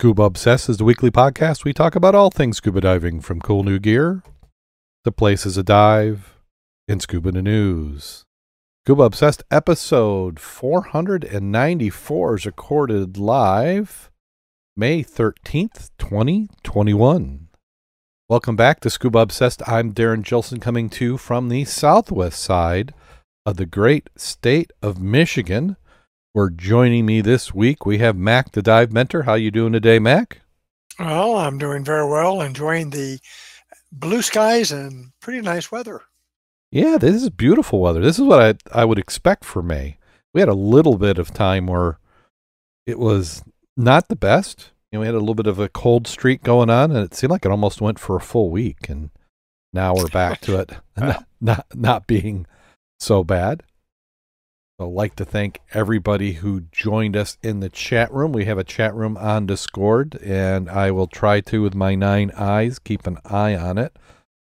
Scuba Obsessed is the weekly podcast. We talk about all things scuba diving, from cool new gear to places to dive and scuba news. Scuba Obsessed episode 494 is recorded live May 13th, 2021. Welcome back to Scuba Obsessed. I'm Darrin Gilson coming to you from the southwest side of the great state of Michigan. We're joining me this week. We have Mack, the dive mentor. How you doing today, Mack? Well, I'm doing very well, enjoying the blue skies and pretty nice weather. Yeah, this is beautiful weather. This is what I I would expect for May. We had a little bit of time where it was not the best. You know, we had a little bit of a cold streak going on, and it seemed like it almost went for a full week. And now we're back to it not, not not being so bad. I'd like to thank everybody who joined us in the chat room. We have a chat room on Discord, and I will try to, with my nine eyes, keep an eye on it.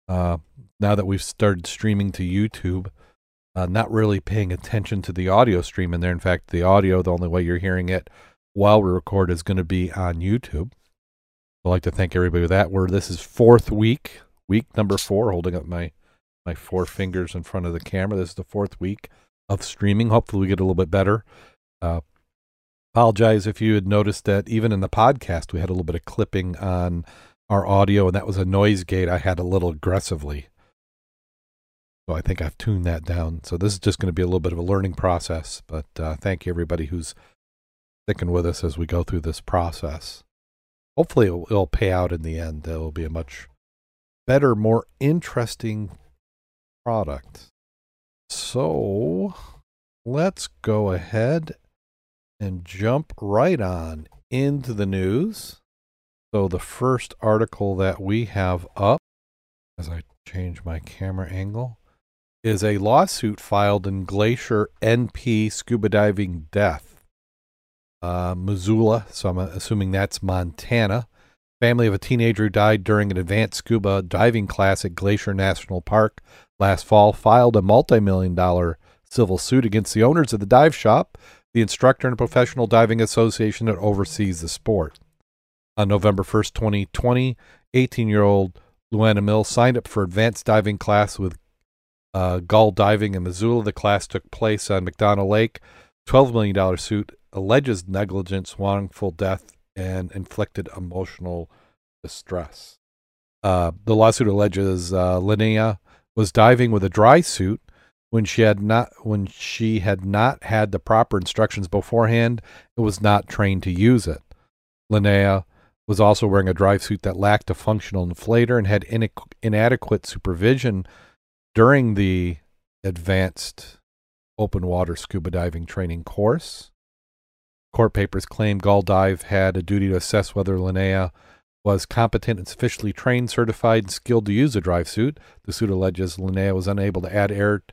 Uh, now that we've started streaming to YouTube, uh, not really paying attention to the audio stream in there. In fact, the audio, the only way you're hearing it while we record is going to be on YouTube. I'd like to thank everybody for that. Where this is fourth week, week number four, holding up my my four fingers in front of the camera. This is the fourth week of streaming. Hopefully, we get a little bit better. Uh, apologize if you had noticed that even in the podcast, we had a little bit of clipping on our audio, and that was a noise gate I had a little aggressively. So I think I've tuned that down. So this is just going to be a little bit of a learning process. But uh, thank you, everybody who's sticking with us as we go through this process. Hopefully, it'll, it'll pay out in the end. It'll be a much better, more interesting product. So let's go ahead and jump right on into the news. So, the first article that we have up, as I change my camera angle, is a lawsuit filed in Glacier NP scuba diving death. Uh, Missoula, so I'm assuming that's Montana. Family of a teenager who died during an advanced scuba diving class at Glacier National Park last fall filed a multi million dollar civil suit against the owners of the dive shop, the instructor and professional diving association that oversees the sport. On November 1st, 2020, 18 year old Luana Mill signed up for advanced diving class with uh, Gull Diving in Missoula. The class took place on McDonald Lake. $12 million suit alleges negligence, wrongful death, and inflicted emotional distress. Uh, the lawsuit alleges uh, Linnea was diving with a dry suit when she had not when she had not had the proper instructions beforehand and was not trained to use it. Linnea was also wearing a dry suit that lacked a functional inflator and had inadequate supervision during the advanced open water scuba diving training course. Court papers claim Gull Dive had a duty to assess whether Linnea was competent and sufficiently trained, certified, and skilled to use a dry suit. The suit alleges Linnea was unable to add air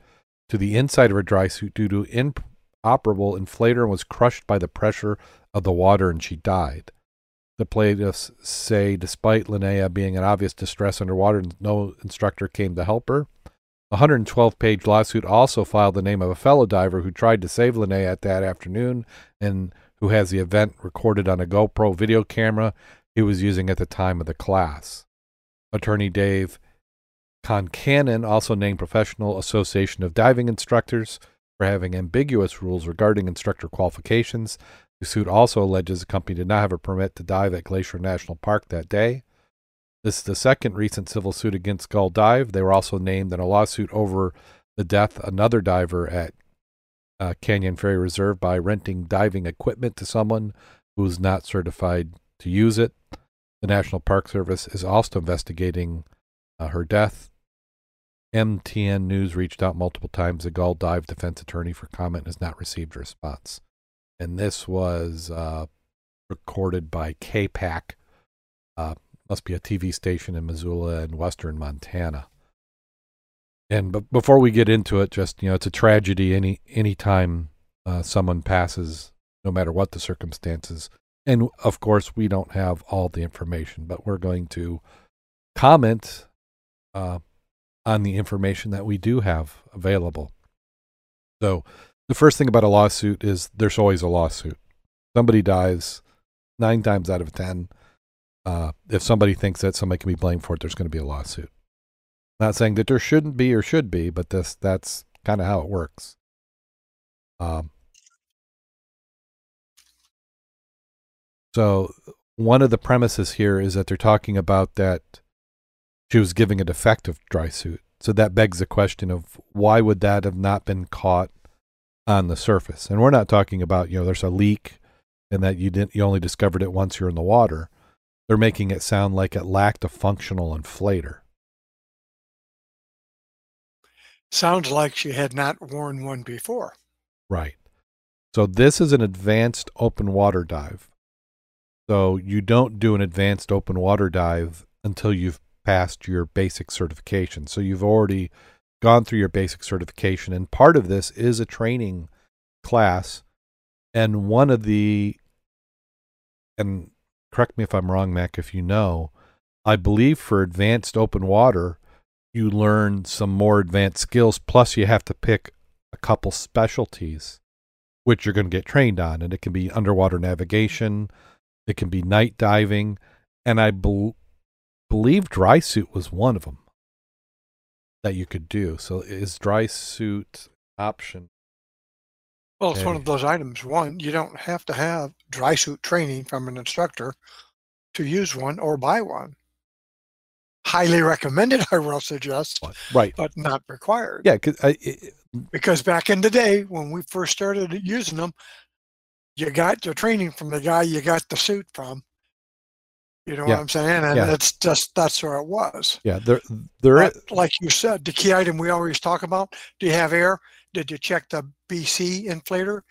to the inside of her dry suit due to inoperable inflator and was crushed by the pressure of the water and she died. The plaintiffs say despite Linnea being in obvious distress underwater, no instructor came to help her. A 112 page lawsuit also filed the name of a fellow diver who tried to save Linnea that afternoon and who has the event recorded on a GoPro video camera he was using at the time of the class. Attorney Dave Concannon also named Professional Association of Diving Instructors for having ambiguous rules regarding instructor qualifications. The suit also alleges the company did not have a permit to dive at Glacier National Park that day. This is the second recent civil suit against Gull Dive. They were also named in a lawsuit over the death another diver at uh, Canyon Ferry Reserve by renting diving equipment to someone who was not certified to use it. The National Park Service is also investigating uh, her death. MTN News reached out multiple times. The Gull Dive defense attorney for comment has not received a response. And this was uh, recorded by KPAX. Uh, must be a TV station in Missoula and western Montana. And b- before we get into it, just you know, it's a tragedy any any time uh, someone passes, no matter what the circumstances. And of course, we don't have all the information, but we're going to comment uh, on the information that we do have available. So, the first thing about a lawsuit is there's always a lawsuit. Somebody dies, nine times out of ten, uh, if somebody thinks that somebody can be blamed for it, there's going to be a lawsuit. Not saying that there shouldn't be or should be, but this that's kind of how it works. Um, so one of the premises here is that they're talking about that she was giving a defective dry suit. So that begs the question of why would that have not been caught on the surface? And we're not talking about, you know, there's a leak and that you didn't you only discovered it once you're in the water. They're making it sound like it lacked a functional inflator. Sounds like she had not worn one before. Right. So this is an advanced open water dive. So you don't do an advanced open water dive until you've passed your basic certification. So you've already gone through your basic certification and part of this is a training class and one of the and correct me if I'm wrong Mack if you know, I believe for advanced open water you learn some more advanced skills plus you have to pick a couple specialties which you're going to get trained on and it can be underwater navigation, it can be night diving, and I be- believe dry suit was one of them that you could do. So is dry suit option? Well, it's one of those items. One, you don't have to have dry suit training from an instructor to use one or buy one. Highly recommended, I will suggest, right, but not required. Yeah, I, it, because back in the day when we first started using them, you got your training from the guy you got the suit from. You know yeah. what I'm saying? And yeah. it's just that's where it was. Yeah, there there but, like you said, the key item we always talk about, do you have air? Did you check the BC inflator?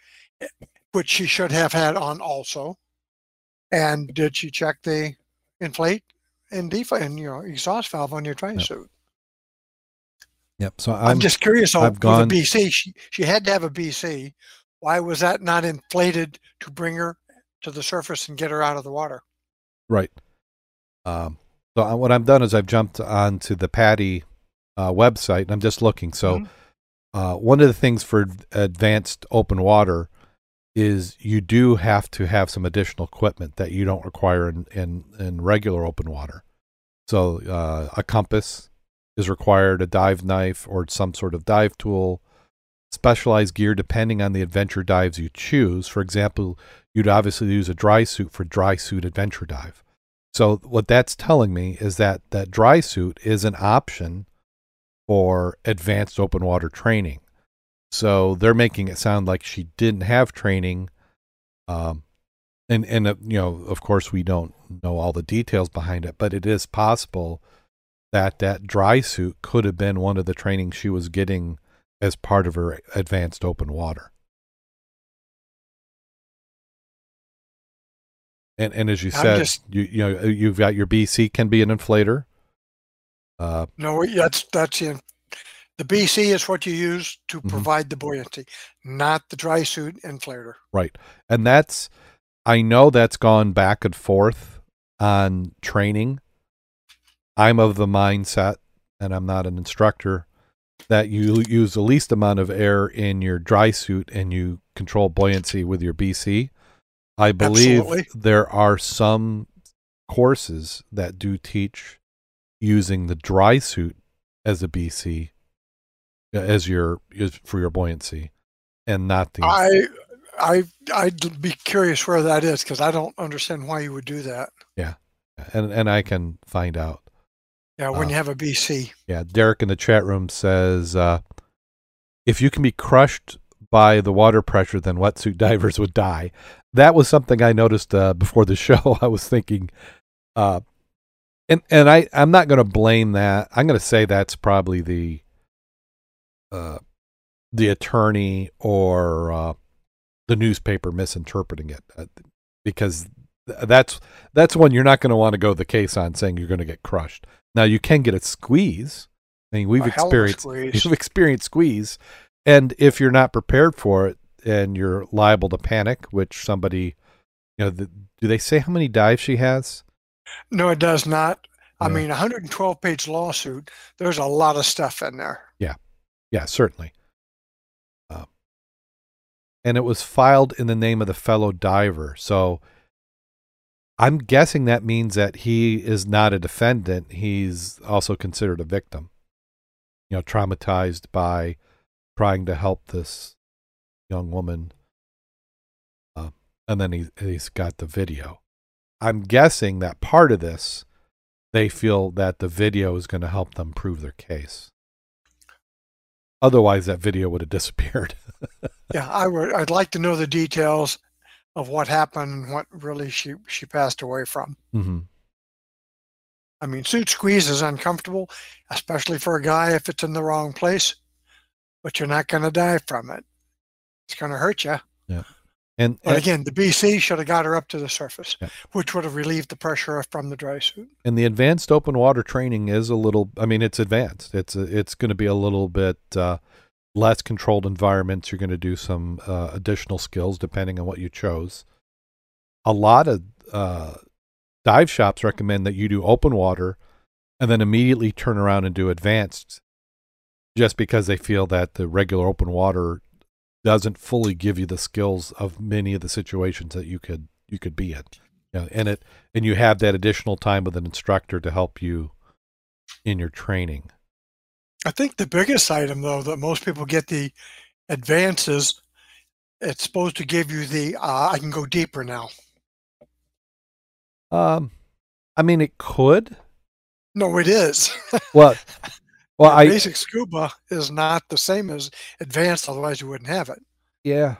Eh, which she should have had on also. And did she check the inflate and deflate and you know exhaust valve on your dry suit? Yep. Yep. So I'm, I'm just curious. I've gone, a BC, she she had to have a BC. Why was that not inflated to bring her to the surface and get her out of the water? Right. Um, so what I've done is I've jumped onto the PADI uh, website and I'm just looking. So mm-hmm. uh, one of the things for advanced open water is you do have to have some additional equipment that you don't require in in, in regular open water. So uh, a compass is required, a dive knife or some sort of dive tool, specialized gear depending on the adventure dives you choose. For example, you'd obviously use a dry suit for dry suit adventure dive. So what that's telling me is that that dry suit is an option for advanced open water training. So they're making it sound like she didn't have training. Um, and and uh, you know, of course, we don't know all the details behind it, but it is possible that that dry suit could have been one of the training she was getting as part of her advanced open water. And and as you said, just, you you know you've got your BC can be an inflator. Uh, no, that's that's in the BC is what you use to mm-hmm. provide the buoyancy, not the dry suit inflator. Right. And that's, I know that's gone back and forth on training. I'm of the mindset, and I'm not an instructor, that you use the least amount of air in your dry suit and you control buoyancy with your BC. I believe Absolutely. there are some courses that do teach using the dry suit as a BC uh, as your for your buoyancy, and not the. I I I'd be curious where that is because I don't understand why you would do that. Yeah, and and I can find out. Yeah, when uh, you have a BC. Yeah, Derek in the chat room says, uh, if you can be crushed by the water pressure, then wetsuit divers would die. That was something I noticed uh, before the show. I was thinking, uh, and and I I'm not going to blame that. I'm going to say that's probably the uh, the attorney or uh, the newspaper misinterpreting it uh, because that's that's one you're not going to want to go the case on saying you're going to get crushed. Now you can get a squeeze. I mean, we've experienced we've experienced squeeze, and if you're not prepared for it, and you're liable to panic, which somebody, you know, the, do they say how many dives she has? No, it does not. I mean, 112 page lawsuit. There's a lot of stuff in there. Yeah, yeah, certainly. Uh, and it was filed in the name of the fellow diver. So I'm guessing that means that he is not a defendant. He's also considered a victim. You know, traumatized by trying to help this young woman. Uh, and then he, he's got the video. I'm guessing that part of this, they feel that the video is going to help them prove their case. Otherwise, that video would have disappeared. yeah, I would. I'd like to know the details of what happened, and what really she she passed away from. mm-hmm. I mean, suit squeeze is uncomfortable, especially for a guy if it's in the wrong place. But you're not going to die from it. It's going to hurt you. And, But and again, the BC should have got her up to the surface, Yeah. which would have relieved the pressure from the dry suit. and the advanced open water training is a little. I mean, it's advanced. It's a, it's going to be a little bit uh, less controlled environments. You're going to do some uh, additional skills depending on what you chose. A lot of uh, dive shops recommend that you do open water and then immediately turn around and do advanced, just because they feel that the regular open water doesn't fully give you the skills of many of the situations that you could you could be in. Yeah, and it and you have that additional time with an instructor to help you in your training. I think the biggest item, though, that most people get the advances, it's supposed to give you the uh, I can go deeper now. Um, I mean, it could. No, it is. Well, well, I Basic scuba is not the same as advanced, otherwise you wouldn't have it. yeah.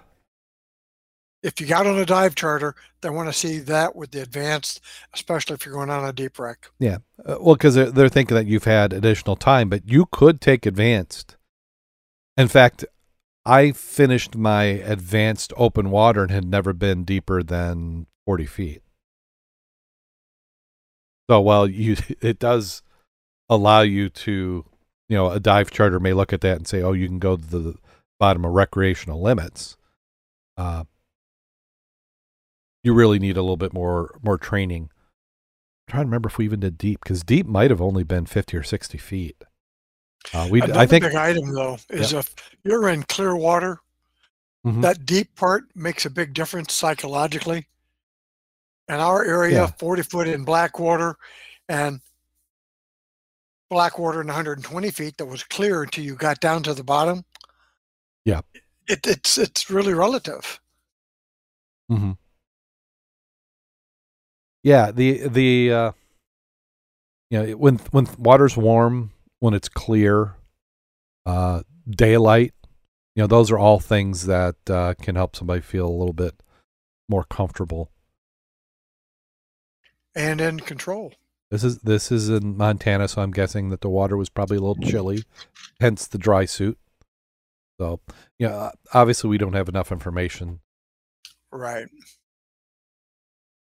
If you got on a dive charter, they want to see that with the advanced, especially if you're going on a deep wreck. Uh, well, because they're, they're thinking that you've had additional time, but you could take advanced. In fact, I finished my advanced open water and had never been deeper than 40 feet. So while you, it does allow you to, you know, a dive charter may look at that and say, oh, you can go to the bottom of recreational limits. Uh, you really need a little bit more more training I'm trying to remember if we even did deep because deep might have only been 50 or 60 feet. Uh, we, Another I think, big item though is if you're in clear water, Mhm. that deep part makes a big difference psychologically. In our area, Yeah. 40 foot in black water and black water in 120 feet that was clear until you got down to the bottom. Yeah. It, it's it's really relative. Mhm. Yeah, the the uh, you know when when water's warm, when it's clear, uh, daylight, you know those are all things that uh, can help somebody feel a little bit more comfortable. and in control. This is this is in Montana, so I'm guessing that the water was probably a little chilly, hence the dry suit. So, yeah, obviously we don't have enough information. Right.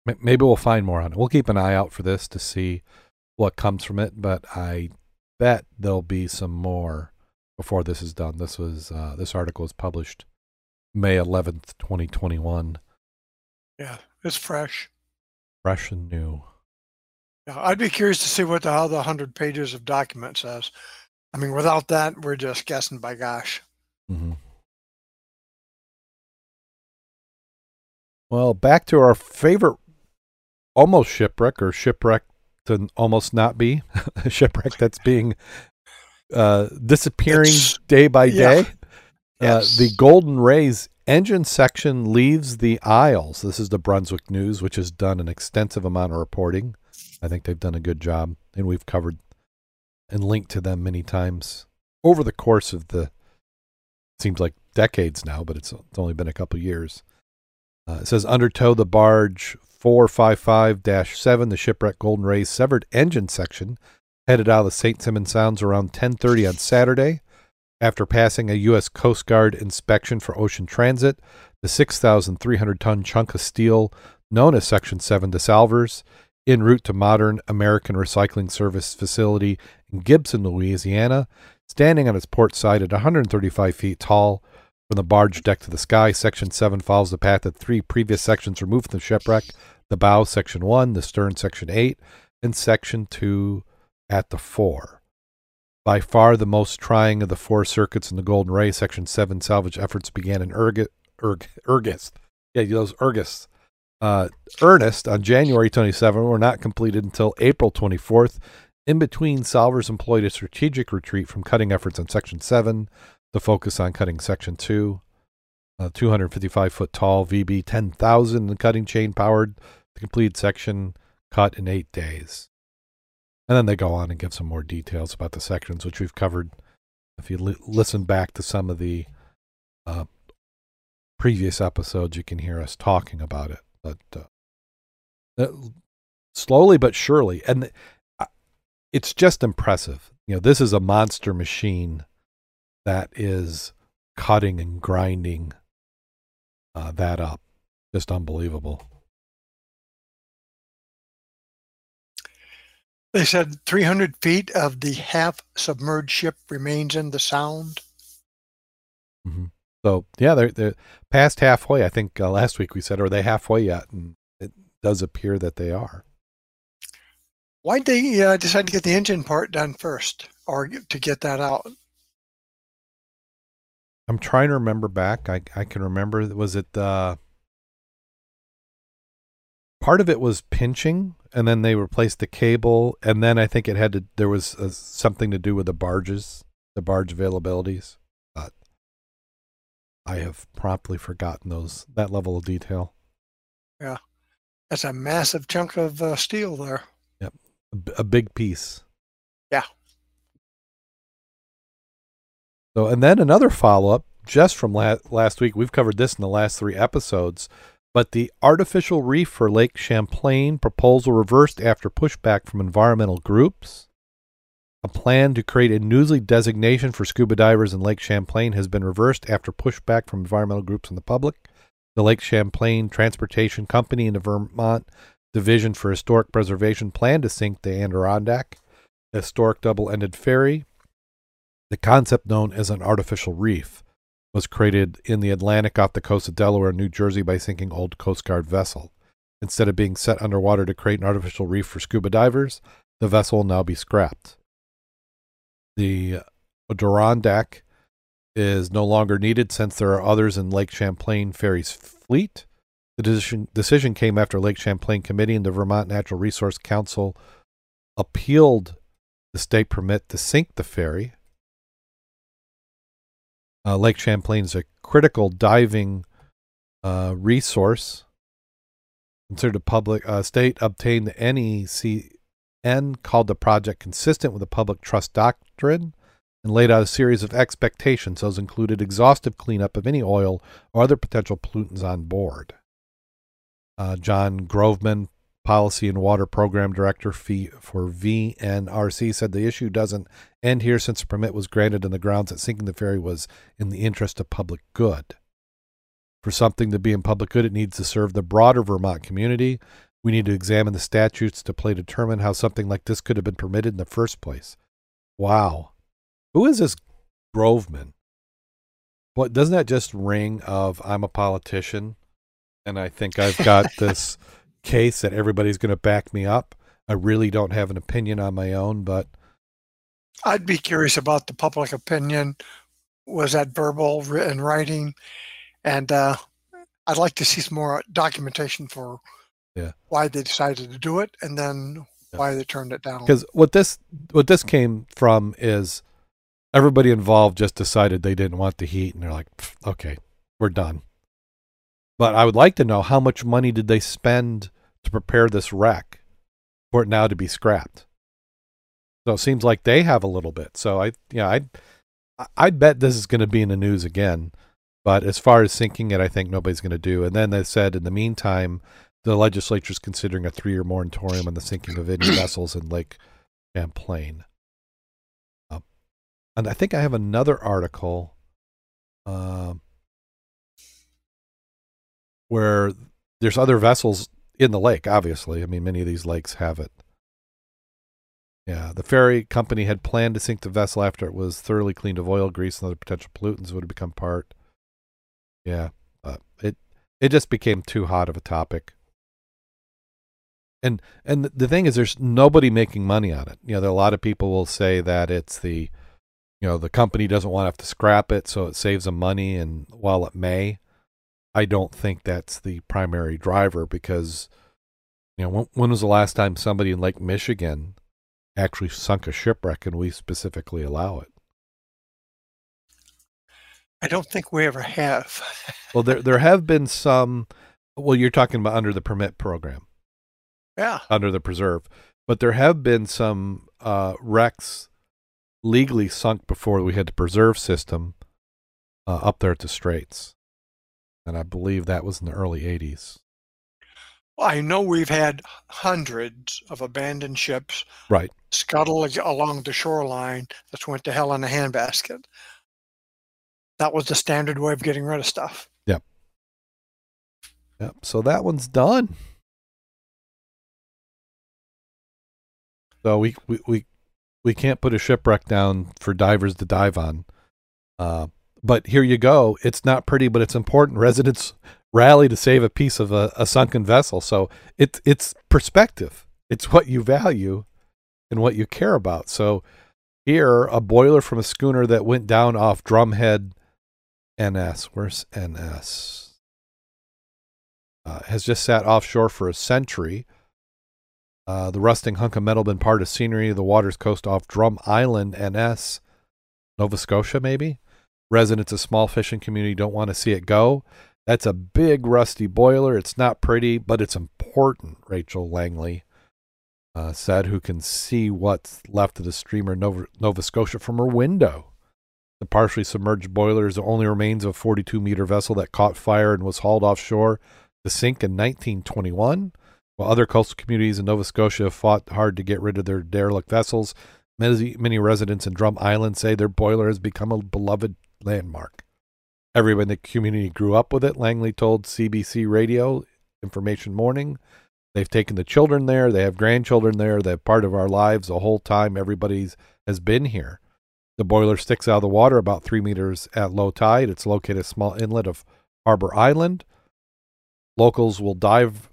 Maybe we'll find more on it. We'll keep an eye out for this to see what comes from it, but I bet there'll be some more before this is done. This was uh, this article was published May 11th, 2021, Yeah. It's fresh. fresh and new. Yeah, I'd be curious to see what the how the hundred pages of document says. I mean, without that, we're just guessing by gosh. hmm Well, back to our favorite almost shipwreck or shipwreck to almost not be a shipwreck that's being uh, disappearing It's- day by yeah. day. Yes. Uh, the Golden Rays engine section leaves the Isles. This is the Brunswick News, which has done an extensive amount of reporting. I think they've done a good job, and we've covered and linked to them many times over the course of the seems like decades now, but it's it's only been a couple years. Uh, it says undertow the barge 455-7, the shipwreck Golden Rays severed engine section headed out of the St. Simon Sounds around 10:30 on Saturday. After passing a U.S. Coast Guard inspection for ocean transit, the 6,300 ton chunk of steel known as Section 7 DeSalvers, en route to modern American Recycling Service facility in Gibson, Louisiana, standing on its port side at 135 feet tall. From the barge deck to the sky, Section 7 follows the path that three previous sections removed from the shipwreck the bow, Section 1, the stern, Section 8, and Section 2 at the fore. By far the most trying of the four circuits in the Golden Ray, Section 7 salvage efforts began in Urgis. Yeah, those Urgis. uh, Ernest on January 27 were not completed until April 24th. In between, Salvers employed a strategic retreat from cutting efforts on Section 7 to focus on cutting Section 2. A 255 foot tall VB 10,000 cutting chain powered the completed section cut in eight days. And then they go on and give some more details about the sections, which we've covered. If you li- listen back to some of the uh, previous episodes, you can hear us talking about it. But uh, uh, slowly but surely, and uh, it's just impressive. You know, this is a monster machine that is cutting and grinding uh, that up. Just unbelievable. They said 300 feet of the half submerged ship remains in the sound. Mm-hmm. So yeah, they're they're past halfway. I think uh, last week we said, are they halfway yet? And it does appear that they are. Why'd they uh, decide to get the engine part done first, or to get that out? I'm trying to remember back. I I can remember. Was it uh, part of it was pinching, and then they replaced the cable, and then I think it had to. There was uh, something to do with the barges, the barge availabilities. But I have promptly forgotten those that level of detail. Yeah, that's a massive chunk of uh, steel there. Yep, a, b- a big piece. So, and then another follow up just from la- last week. We've covered this in the last three episodes, but the artificial reef for Lake Champlain proposal reversed after pushback from environmental groups. A plan to create a newsly designation for scuba divers in Lake Champlain has been reversed after pushback from environmental groups and the public. The Lake Champlain Transportation Company and the Vermont Division for Historic Preservation plan to sink the Adirondack, historic double ended ferry. The concept known as an artificial reef was created in the Atlantic off the coast of Delaware New Jersey by sinking old Coast Guard vessel. Instead of being set underwater to create an artificial reef for scuba divers, the vessel will now be scrapped. The Adirondack is no longer needed since there are others in Lake Champlain Ferry's fleet. The decision, decision came after Lake Champlain Committee and the Vermont Natural Resource Council appealed the state permit to sink the ferry. Uh, Lake Champlain is a critical diving uh, resource. Considered a public uh, state obtained the NECN called the project consistent with the public trust doctrine and laid out a series of expectations. Those included exhaustive cleanup of any oil or other potential pollutants on board. Uh, John Groveman, Policy and Water Program Director for VNRC, said the issue doesn't end here since the permit was granted on the grounds that sinking the ferry was in the interest of public good. For something to be in public good, it needs to serve the broader Vermont community. We need to examine the statutes to play determine how something like this could have been permitted in the first place. Wow. Who is this Groveman? What doesn't that just ring of I'm a politician and I think I've got this case that everybody's going to back me up. I really don't have an opinion on my own, but I'd be curious about the public opinion. Was that verbal, written, writing? And uh, I'd like to see some more documentation for yeah. why they decided to do it, and then yeah. why they turned it down. Because what this what this came from is everybody involved just decided they didn't want the heat, and they're like, okay, we're done. But I would like to know how much money did they spend to prepare this wreck for it now to be scrapped. So it seems like they have a little bit. So I, yeah, I, I bet this is going to be in the news again. But as far as sinking it, I think nobody's going to do. And then they said, in the meantime, the legislature is considering a three-year moratorium on the sinking of any vessels in Lake Champlain. Uh, and I think I have another article. Uh, where there's other vessels in the lake, obviously. I mean, many of these lakes have it. Yeah, the ferry company had planned to sink the vessel after it was thoroughly cleaned of oil, grease, and other potential pollutants would have become part. Yeah, uh, it it just became too hot of a topic. And and the thing is, there's nobody making money on it. You know, there, a lot of people will say that it's the, you know, the company doesn't want to have to scrap it, so it saves them money, and while it may, I don't think that's the primary driver because, you know, when, when was the last time somebody in Lake Michigan actually sunk a shipwreck and we specifically allow it? I don't think we ever have. Well, there there have been some. Well, you're talking about under the permit program, yeah. under the preserve, but there have been some uh, wrecks legally sunk before we had the preserve system uh, up there at the Straits, and I believe that was in the early '80s. I know we've had hundreds of abandoned ships Right. scuttle along the shoreline that went to hell in a handbasket. That was the standard way of getting rid of stuff. Yep. So that one's done. So we we we, we can't put a shipwreck down for divers to dive on. Uh, but here you go. It's not pretty, but it's important. Residents rally to save a piece of a, a sunken vessel. So it's it's perspective. It's what you value and what you care about. So here, a boiler from a schooner that went down off Drumhead NS. Where's NS? uh, has just sat offshore for a century. Uh, the rusting hunk of metal been part of scenery. The waters coast off Drum Island, NS, Nova Scotia, maybe. Residents of small fishing community don't want to see it go. That's a big rusty boiler. It's not pretty, but it's important. Rachel Langley uh, said, who can see what's left of the streamer Nova, Nova Scotia from her window. The partially submerged boiler is the only remains of a 42 meter vessel that caught fire and was hauled offshore to sink in 1921. While other coastal communities in Nova Scotia have fought hard to get rid of their derelict vessels, many, many residents in Drum Island say their boiler has become a beloved landmark. Everyone in the community grew up with it, Langley told CBC Radio Information Morning. They've taken the children there, they have grandchildren there, they're part of our lives the whole time everybody's has been here. The boiler sticks out of the water about three meters at low tide. It's located a small inlet of Harbor Island. Locals will dive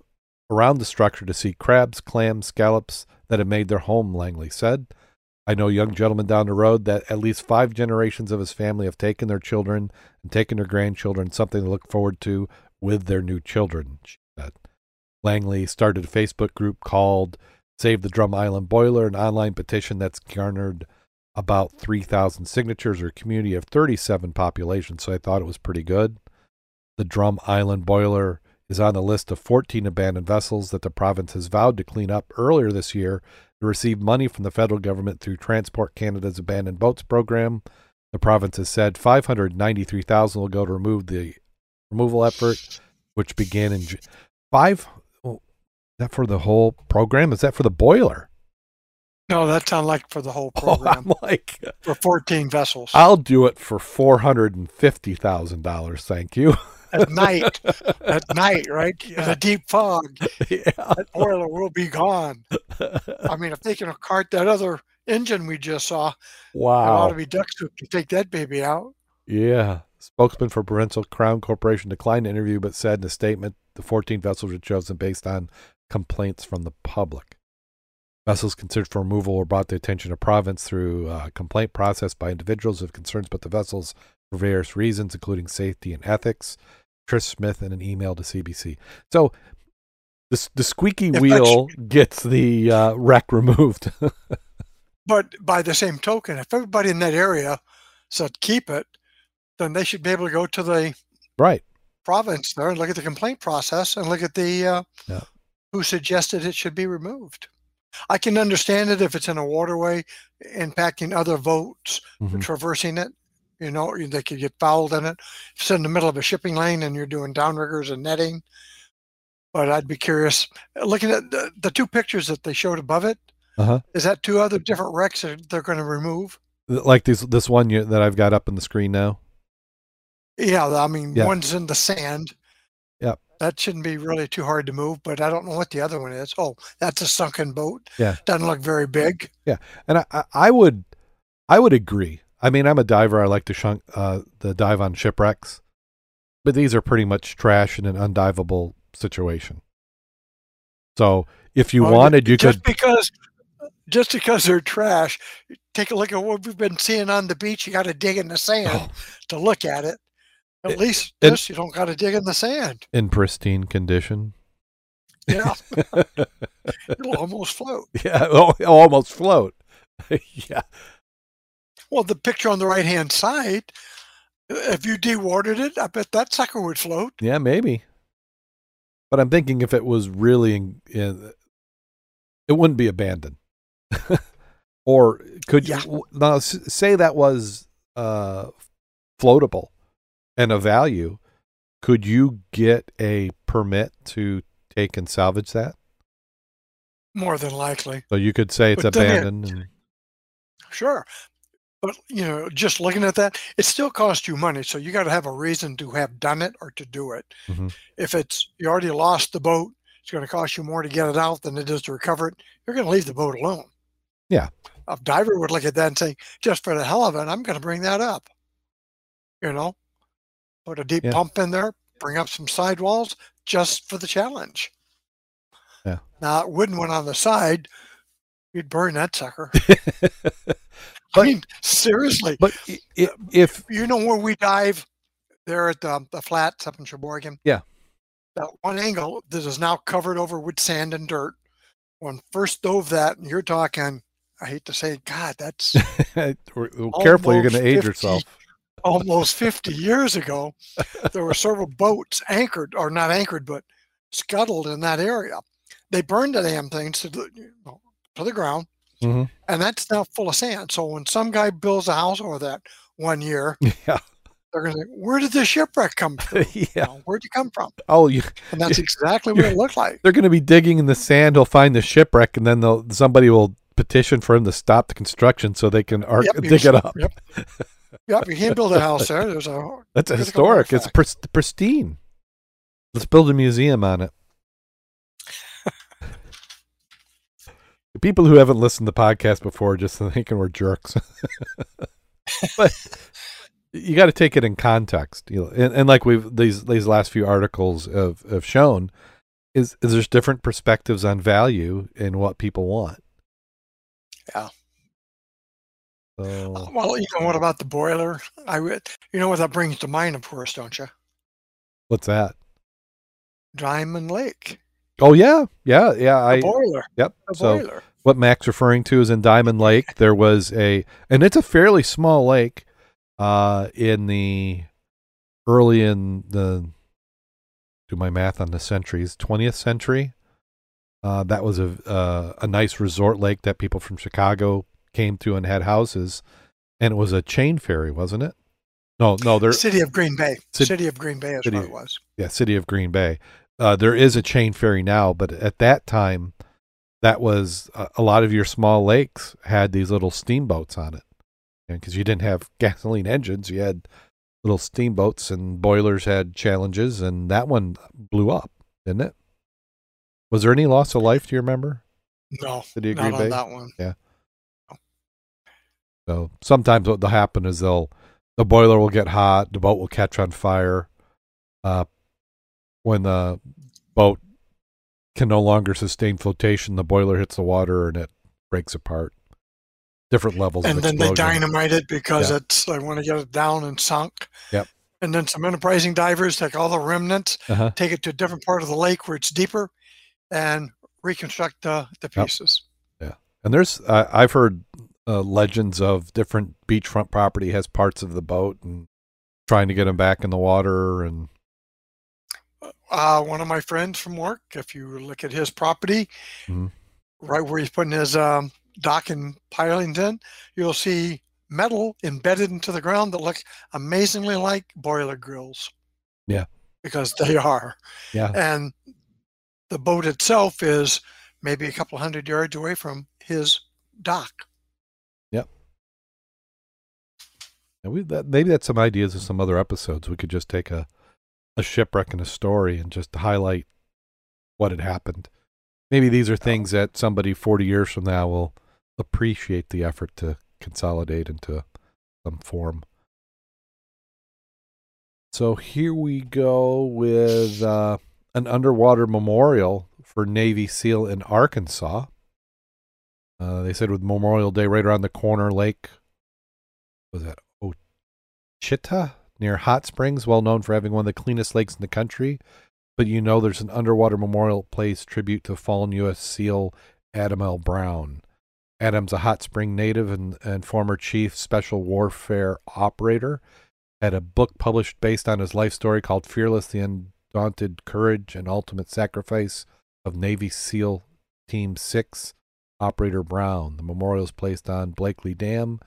around the structure to see crabs, clams, scallops that have made their home, Langley said. I know young gentlemen down the road that at least five generations of his family have taken their children and taken their grandchildren, something to look forward to with their new children. Langley started a Facebook group called Save the Drum Island Boiler, an online petition that's garnered about 3,000 signatures or a community of 37 population, so I thought it was pretty good. The Drum Island Boiler is on the list of 14 abandoned vessels that the province has vowed to clean up earlier this year to receive money from the federal government through Transport Canada's Abandoned Boats program. The province has said 593,000 will go to remove the removal effort, which began in Ju- five. Oh, is that for the whole program? Is that for the boiler? No, that sounds like for the whole Oh, program I'm like, for 14 vessels I'll do it for four hundred and fifty thousand dollars. Thank you. at night. At night, right? In Yeah. a deep fog, yeah. that boiler will be gone. I mean, if they can cart that other engine we just saw, it ought wow. to be duck soup to take that baby out. Yeah. Spokesman for Parental Crown Corporation declined to interview, but said in a statement the 14 vessels were chosen based on complaints from the public. Vessels considered for removal were brought to the attention of province through a complaint process by individuals with concerns about the vessels for various reasons, including safety and ethics. Trish Smith in an email to CBC. So the, the squeaky If wheel gets the uh, wreck removed. But by the same token, if everybody in that area said keep it, then they should be able to go to the right. province there and look at the complaint process and look at the uh, Yeah. who suggested it should be removed. I can understand it if it's in a waterway impacting other boats Mhm. traversing it. You know, they could get fouled in it. If it's in the middle of a shipping lane and you're doing downriggers and netting. But I'd be curious. Looking at the, the two pictures that they showed above it, Uh-huh. is that two other different wrecks that they're going to remove? Like this this one you, that I've got up on the screen now. Yeah, I mean, Yeah. one's in the sand. Yep. That shouldn't be really too hard to move, but I don't know what the other one is. Oh, that's a sunken boat. Yeah. Doesn't look very big. Yeah, and I, I would, I would agree. I mean, I'm a diver. I like to shunk, uh, the dive on shipwrecks, but these are pretty much trash in an undivable situation. So if you Well, wanted, you just could. because just because they're trash, take a look at what we've been seeing on the beach. You got to dig in the sand Oh, to look at it. At It- least it- this, you don't got to dig in the sand. In pristine condition. Yeah, it'll almost float. Yeah, it'll almost float. yeah. Well, the picture on the right hand side, if you dewatered it, I bet that sucker would float. Yeah, maybe. But I'm thinking if it was really in, in it wouldn't be abandoned. or could Yeah. you now say that was uh floatable and a value, could you get a permit to take and salvage that? More than likely. So you could say it's But it- abandoned and Sure. But, you know, just looking at that, it still costs you money. So you got to have a reason to have done it or to do it. Mhm. If it's, you already lost the boat, it's going to cost you more to get it out than it is to recover it. You're going to leave the boat alone. Yeah. A diver would look at that and say, just for the hell of it, I'm going to bring that up. You know, put a deep Yeah. pump in there, bring up some sidewalls just for the challenge. Yeah. Now, it wouldn't one on the side. You'd burn that sucker. I mean, seriously, but i- i- uh, if you know where we dive there at the, the flats up in Sheboygan? Yeah. That one angle that is now covered over with sand and dirt. When first dove that, and you're talking, I hate to say, God, that's oh, careful you're going to age 50. yourself. almost 50 years ago. There were several boats anchored, or not anchored, but scuttled in that area. They burned the damn things to the, you know, to the ground, Mhm. and that's now full of sand. So when some guy builds a house over that one year, Yeah. they're going to say, Where did the shipwreck come from? You know, Where'd you come from? Oh, you, And that's exactly what it looked like. they're going to be digging in the sand. He'll find the shipwreck, and then they'll, somebody will petition for him to stop the construction so they can arc, Yep, dig it up. Yep. Yep, you can't build a house there. There's a That's historic. It's artifact. pris- pristine. Let's build a museum on it. People who haven't listened to the podcast before just thinking we're jerks. but you got to take it in context, you know. And, and like we've these these last few articles have, have shown, is is there's different perspectives on value and what people want. Yeah. So uh, well, you know what about the boiler? I would, you know what that brings to mind, of course, don't you? what's that? Diamond Lake, Oh yeah, yeah, yeah. I boiler, yep. the So boiler. what Mack's referring to is in Diamond Lake. There was a, and it's a fairly small lake, uh, in the early in the, do my math on the centuries, twentieth century. Uh, that was a uh, a nice resort lake that people from Chicago came to and had houses, and it was a chain ferry, wasn't it? No, no, there, City of Green Bay. Cit- City of Green Bay is City- what it was. yeah, city of Green Bay. Uh, there is a chain ferry now, but at that time, that was a, a lot of your small lakes had these little steamboats on it, and because you didn't have gasoline engines, you had little steamboats, and boilers had challenges, and that one blew up, didn't it? Was there any loss of life? Do you remember? No, City of not Green Bay. that one. Yeah. So sometimes what will happen is they'll the boiler will get hot, the boat will catch on fire. Uh, when the boat can no longer sustain flotation, the boiler hits the water and it breaks apart. Different levels of And then they dynamite it because Yeah. it's they want to get it down and sunk. Yep. And then some enterprising divers take all the remnants, Uh-huh. take it to a different part of the lake where it's deeper, and reconstruct the, the Yep. pieces. And there's uh, I've heard uh, legends of different beachfront property has parts of the boat and trying to get them back in the water and Uh, one of my friends from work, if you look at his property, Mhm. right where he's putting his um, dock and pilings in, you'll see metal embedded into the ground that look amazingly like boiler grills. Yeah. Because they are. yeah. And the boat itself is maybe a couple hundred yards away from his dock. And we, that, maybe that's some ideas of some other episodes. We could just take a, a shipwreck and a story and just to highlight what had happened. Maybe these are things that somebody 40 years from now will appreciate the effort to consolidate into some form. So here we go with uh, an underwater memorial for Navy SEAL in Arkansas. Uh, they said with Memorial Day right around the corner, Lake was that Ouachita near Hot Springs, well known for having one of the cleanest lakes in the country. But you know there's an underwater memorial place tribute to fallen U.S. SEAL Adam L. Brown. Adam's a Hot Spring native and, and former chief special warfare operator. Had a book published based on his life story called Fearless, the Undaunted Courage and Ultimate Sacrifice of Navy SEAL Team 6, Operator Brown. The memorial is placed on Blakely Dam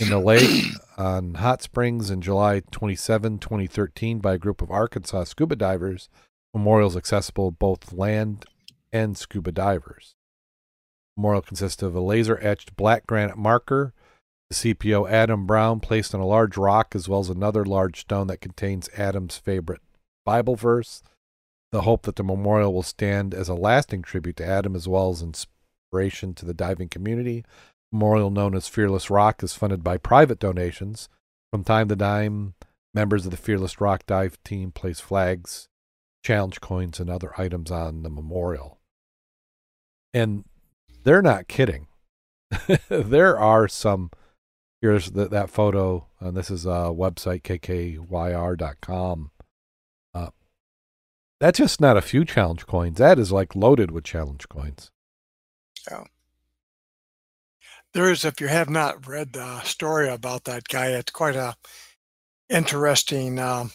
in the lake on Hot Springs in July 27, 2013 by a group of Arkansas scuba divers. Memorials accessible both land and scuba divers. Memorial consists of a laser etched black granite marker, the CPO Adam Brown placed on a large rock, as well as another large stone that contains Adam's favorite Bible verse. The hope that the memorial will stand as a lasting tribute to Adam as well as inspiration to the diving community. Memorial known as Fearless Rock is funded by private donations. From time to time, members of the Fearless Rock dive team place flags, challenge coins, and other items on the memorial. And they're not kidding. there are some. Here's the, that photo, and this is a website kkyr.com. Uh, that's just not a few challenge coins. That is like loaded with challenge coins. Yeah. There is, if you have not read the story about that guy, it's quite a interesting um,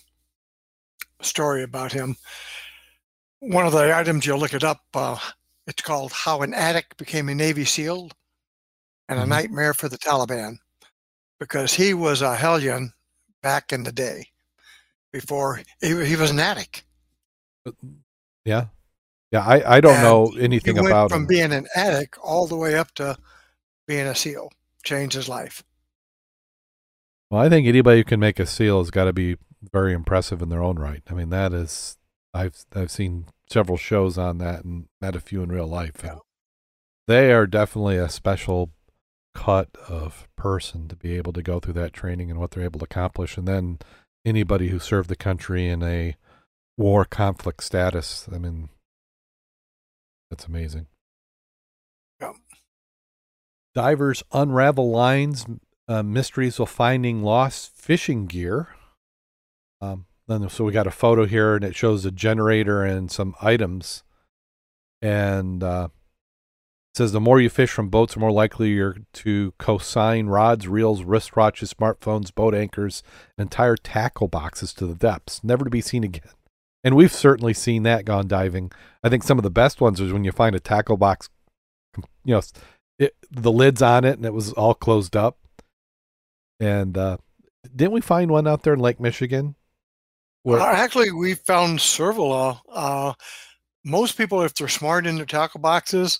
story about him. One of the items you'll look it up. Uh, it's called "How an Addict Became a Navy SEAL and a Mhm. Nightmare for the Taliban," because he was a hellion back in the day. Before he, he was an addict. Yeah. Yeah, I, I don't And know he anything went about from him. being an addict all the way up to being a SEAL. Changed his life. Well, I think anybody who can make a seal has got to be very impressive in their own right. I mean, that is I've I've seen several shows on that and met a few in real life. Yeah. They are definitely a special cut of person to be able to go through that training and what they're able to accomplish. And then anybody who served the country in a war conflict status, I mean, that's amazing. Divers unravel lines, uh, mysteries of finding lost fishing gear. Um, then so we got a photo here, and it shows a generator and some items, and uh, says the more you fish from boats, the more likely you're to consign rods, reels, wristwatches, smartphones, boat anchors, entire tackle boxes to the depths, never to be seen again. And we've certainly seen that gone diving. I think some of the best ones is when you find a tackle box, you know, it, the lid's on it and it was all closed up. And uh, didn't we find one out there in Lake Michigan? Where, Uh, actually, we found several. Uh, uh, most people, if they're smart in their tackle boxes,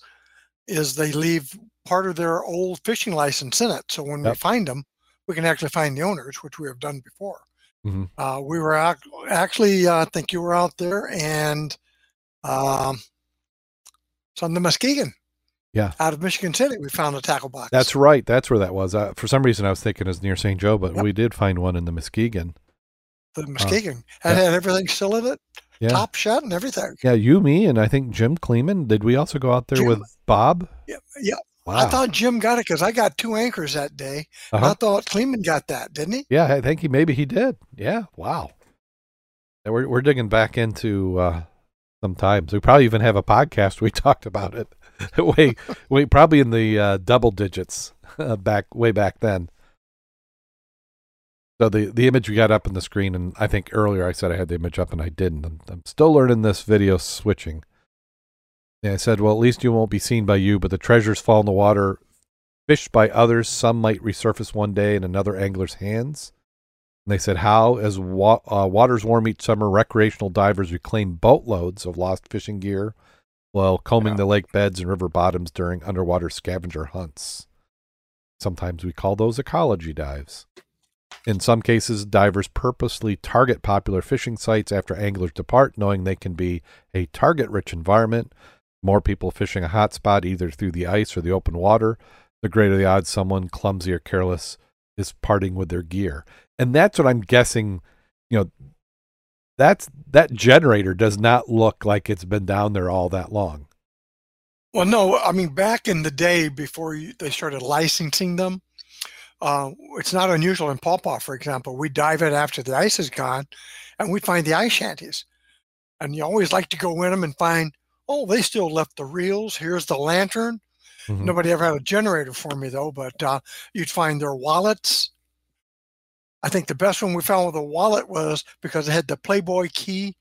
is they leave part of their old fishing license in it. So when we find them, we can actually find the owners, which we have done before. Mhm. Uh, we were ac- actually, uh, I think you were out there, and um, it's on the Muskegon. Yeah. Out of Michigan City, we found a tackle box. that's right. That's where that was. Uh, for some reason, I was thinking it was near St. Joe, but Yep. we did find one in the Muskegon. the Muskegon. yeah. Had everything still in it, Yeah. top shut and everything. Yeah, you, me, and I think Jim Kleeman. Did we also go out there Jim- with Bob? Yeah, yeah. Wow. I thought Jim got it because I got two anchors that day. Uh-huh. I thought Kleeman got that, didn't he? Yeah, I think he maybe he did. Yeah, wow. Yeah, we're we're digging back into uh sometimes. We probably even have a podcast we talked about it. way way probably in the uh, double digits uh, back way back then. So the the image we got up on the screen, and I think earlier I said I had the image up and I didn't. I'm, I'm still learning this video switching. And I said, well, at least you won't be seen by you, but the treasures fall in the water, fished by others. Some might resurface one day in another angler's hands. And they said, how, as wa- uh, waters warm each summer, recreational divers reclaim boatloads of lost fishing gear while combing Yeah. the lake beds and river bottoms during underwater scavenger hunts. Sometimes we call those ecology dives. In some cases, divers purposely target popular fishing sites after anglers depart, knowing they can be a target rich environment. More people fishing a hot spot either through the ice or the open water, the greater the odds someone clumsy or careless is parting with their gear. And that's what I'm guessing, you know, that's that generator does not look like it's been down there all that long. Well, no, I mean back in the day before you, they started licensing them, uh, it's not unusual in Pawpaw, for example. We dive it after the ice is gone, and we find the ice shanties. And you always like to go in them and find, oh, they still left the reels. Here's the lantern. Mhm. Nobody ever had a generator for me though, but uh, you'd find their wallets. I think the best one we found with a wallet was because it had the Playboy key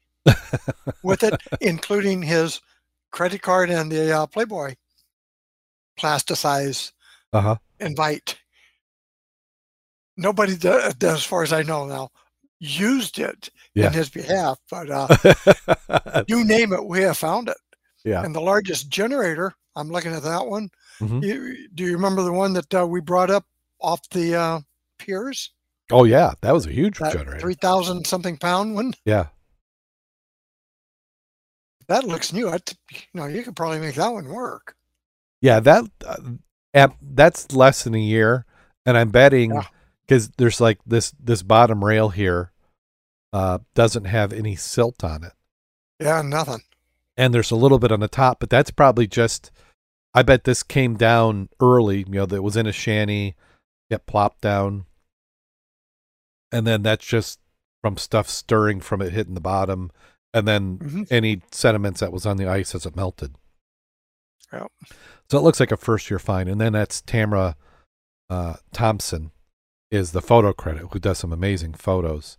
with it, including his credit card and the uh, Playboy plasticized Uh-huh. invite. Nobody, as far as I know now, used it Yeah. in his behalf, but uh, you name it, we have found it. yeah. And the largest generator, I'm looking at that one. Mhm. You, do you remember the one that uh, we brought up off the uh, piers? Oh yeah, that was a huge That generator. 3,000 something pound one? Yeah. That looks new. I t- you know, you could probably make that one work. Yeah, that uh, app, that's less than a year, and I'm betting Yeah. because there's like this this bottom rail here uh, doesn't have any silt on it, Yeah, nothing. and there's a little bit on the top, but that's probably just. I bet this came down early. You know, that was in a shanty, it plopped down, and then that's just from stuff stirring from it hitting the bottom, and then Mhm. any sediments that was on the ice as it melted. Yep. So it looks like a first year find. And then that's Tamara uh, Thomsen is the photo credit who does some amazing photos.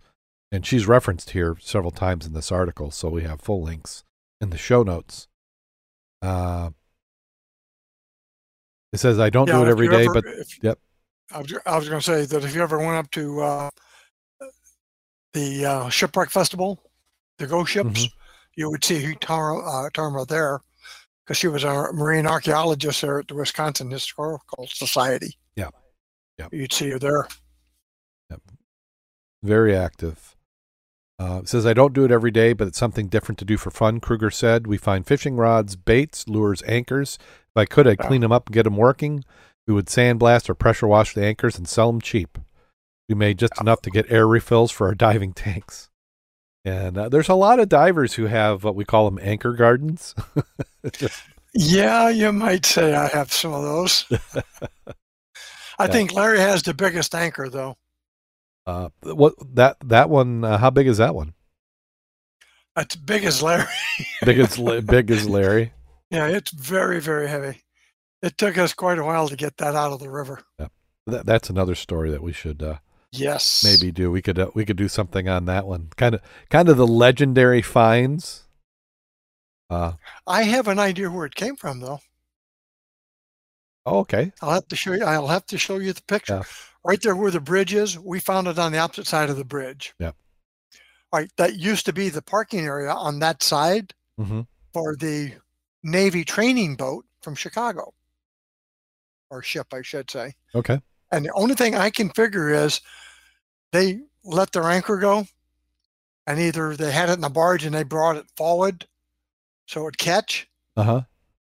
And she's referenced here several times in this article. So we have full links in the show notes. Uh, it says, I don't Yeah, do it every day, ever- but if- yep. I was, I was going to say that if you ever went up to uh, the uh, shipwreck festival, the ghost ships, Mm-hmm. you would see Tara, uh, Tara there because she was a marine archaeologist there at the Wisconsin Historical Society. Yeah. Yep. You'd see her there. Yep. very active. Uh, says, I don't do it every day, but it's something different to do for fun. Kruger said, We find fishing rods, baits, lures, anchors. If I could, I'd Yeah. clean them up and get them working. We would sandblast or pressure wash the anchors and sell them cheap. We made just enough to get air refills for our diving tanks. And uh, there's a lot of divers who have what we call them anchor gardens. Yeah, you might say I have some of those. I Yeah. think Larry has the biggest anchor, though. uh, what that that one? Uh, how big is that one? That's big as Larry. Big as big as Larry. Yeah, it's very, very heavy. It took us quite a while to get that out of the river. That, that's another story that we should uh, Yes. maybe do. We could uh, we could do something on that one. Kind of kind of the legendary finds. Uh I have an idea where it came from, though. oh, okay. I'll have to show you. I'll have to show you the picture. Yeah. Right there where the bridge is, we found it on the opposite side of the bridge. Yep. Right, that used to be the parking area on that side hmm for the Navy training boat from Chicago, or ship, I should say. Okay. And the only thing I can figure is they let their anchor go, and either they had it in the barge and they brought it forward so it'd catch, Uh huh.